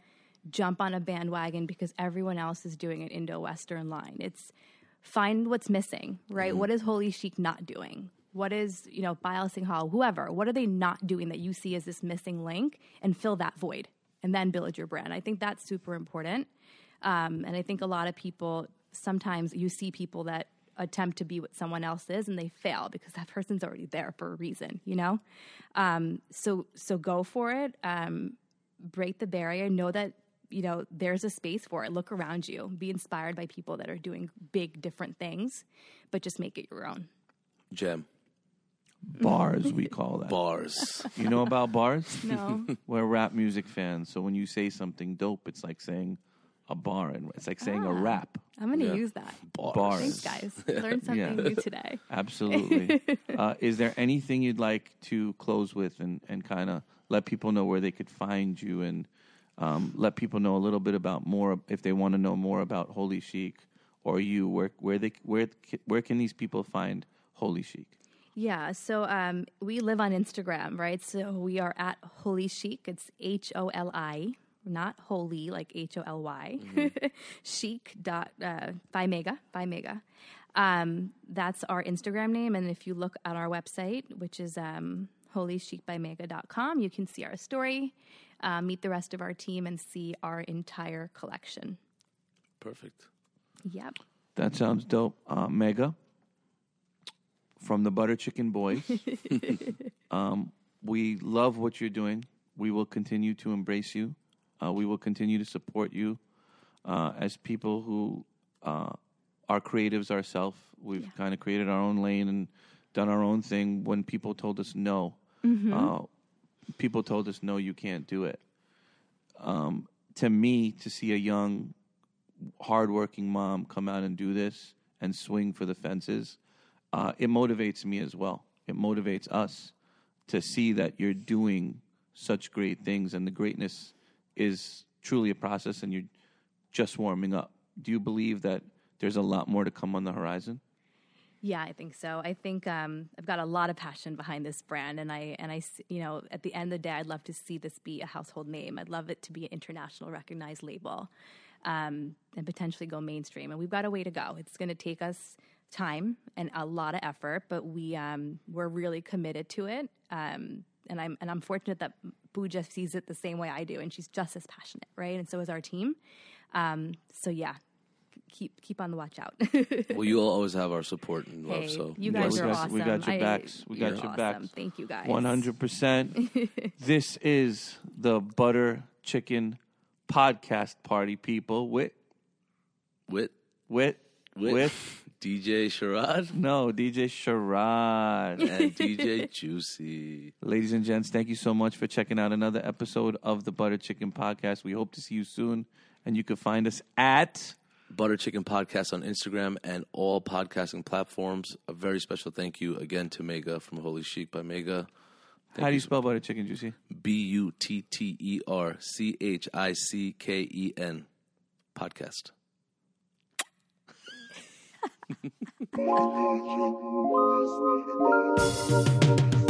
jump on a bandwagon because everyone else is doing an Indo Western line. It's find what's missing, right? What is Holi Chic not doing? What is, you know, Payal Singhal, whoever, what are they not doing that you see as this missing link and fill that void and then build your brand? I think that's super important. Um, and I think a lot of people sometimes you see people that attempt to be what someone else is and they fail because that person's already there for a reason, you know? Um, so so go for it. Um, break the barrier. Know that you know there's a space for it. Look around you. Be inspired by people that are doing big different things, but just make it your own. gem, Bars we call that. bars. You know about bars? No. We're rap music fans, so when you say something dope, it's like saying a bar, and it's like saying a rap. I'm going to Yeah. use that. bars. Bars. Thanks, guys. Learned something Yeah. new today. Absolutely. uh, is there anything you'd like to close with, and and kind of let people know where they could find you, and um, let people know a little bit about more if they want to know more about Holi Chic or you, where where they where where can these people find Holi Chic? Yeah, so um, we live on Instagram, right? So we are at Holi Chic. It's H O L I, not holy like H O L Y. Chic dot uh, by Megha by Megha. Um, that's our Instagram name, and if you look at our website, which is um, holichicbymegha.com, you can see our story, uh, meet the rest of our team, and see our entire collection. Perfect. Yep. That sounds dope. Uh, Megha from the Butter Chicken Boys. um, we love what you're doing. We will continue to embrace you. Uh, we will continue to support you. uh, as people who uh, are creatives ourselves. We've kind of created our own lane and done our own thing. When people told us no, uh, people told us no, you can't do it. Um, to me, to see a young, hardworking mom come out and do this and swing for the fences, uh, it motivates me as well. It motivates us to see that you're doing such great things and the greatness is truly a process and you're just warming up. Do you believe that there's a lot more to come on the horizon? Yeah, I think so. I think um, I've got a lot of passion behind this brand, and I and I, you know, at the end of the day, I'd love to see this be a household name. I'd love it to be an international recognized label, um, and potentially go mainstream. And we've got a way to go. It's going to take us time and a lot of effort, but we um, we're really committed to it. Um, and I'm and I'm fortunate that Pooja sees it the same way I do, and she's just as passionate, right? And so is our team. Um, so yeah, keep keep on the watch out. Well, you will always have our support and love. Hey, so you Yeah, guys we are got- awesome. we got your I- backs. We got you're your awesome. backs. Thank you guys. One hundred percent. This is the Butter Chicken Podcast Party, people. With with with with, with DJ Sharad no DJ Sharad. and DJ Juicy. Ladies and gents, thank you so much for checking out another episode of the Butter Chicken Podcast. We hope to see you soon, and you can find us at. Butter Chicken Podcast on Instagram and all podcasting platforms. A very special thank you again to Megha from Holi Chic by Megha. How do you spell butter chicken, Juicy? B U T T E R C H I C K E N podcast. Thank you.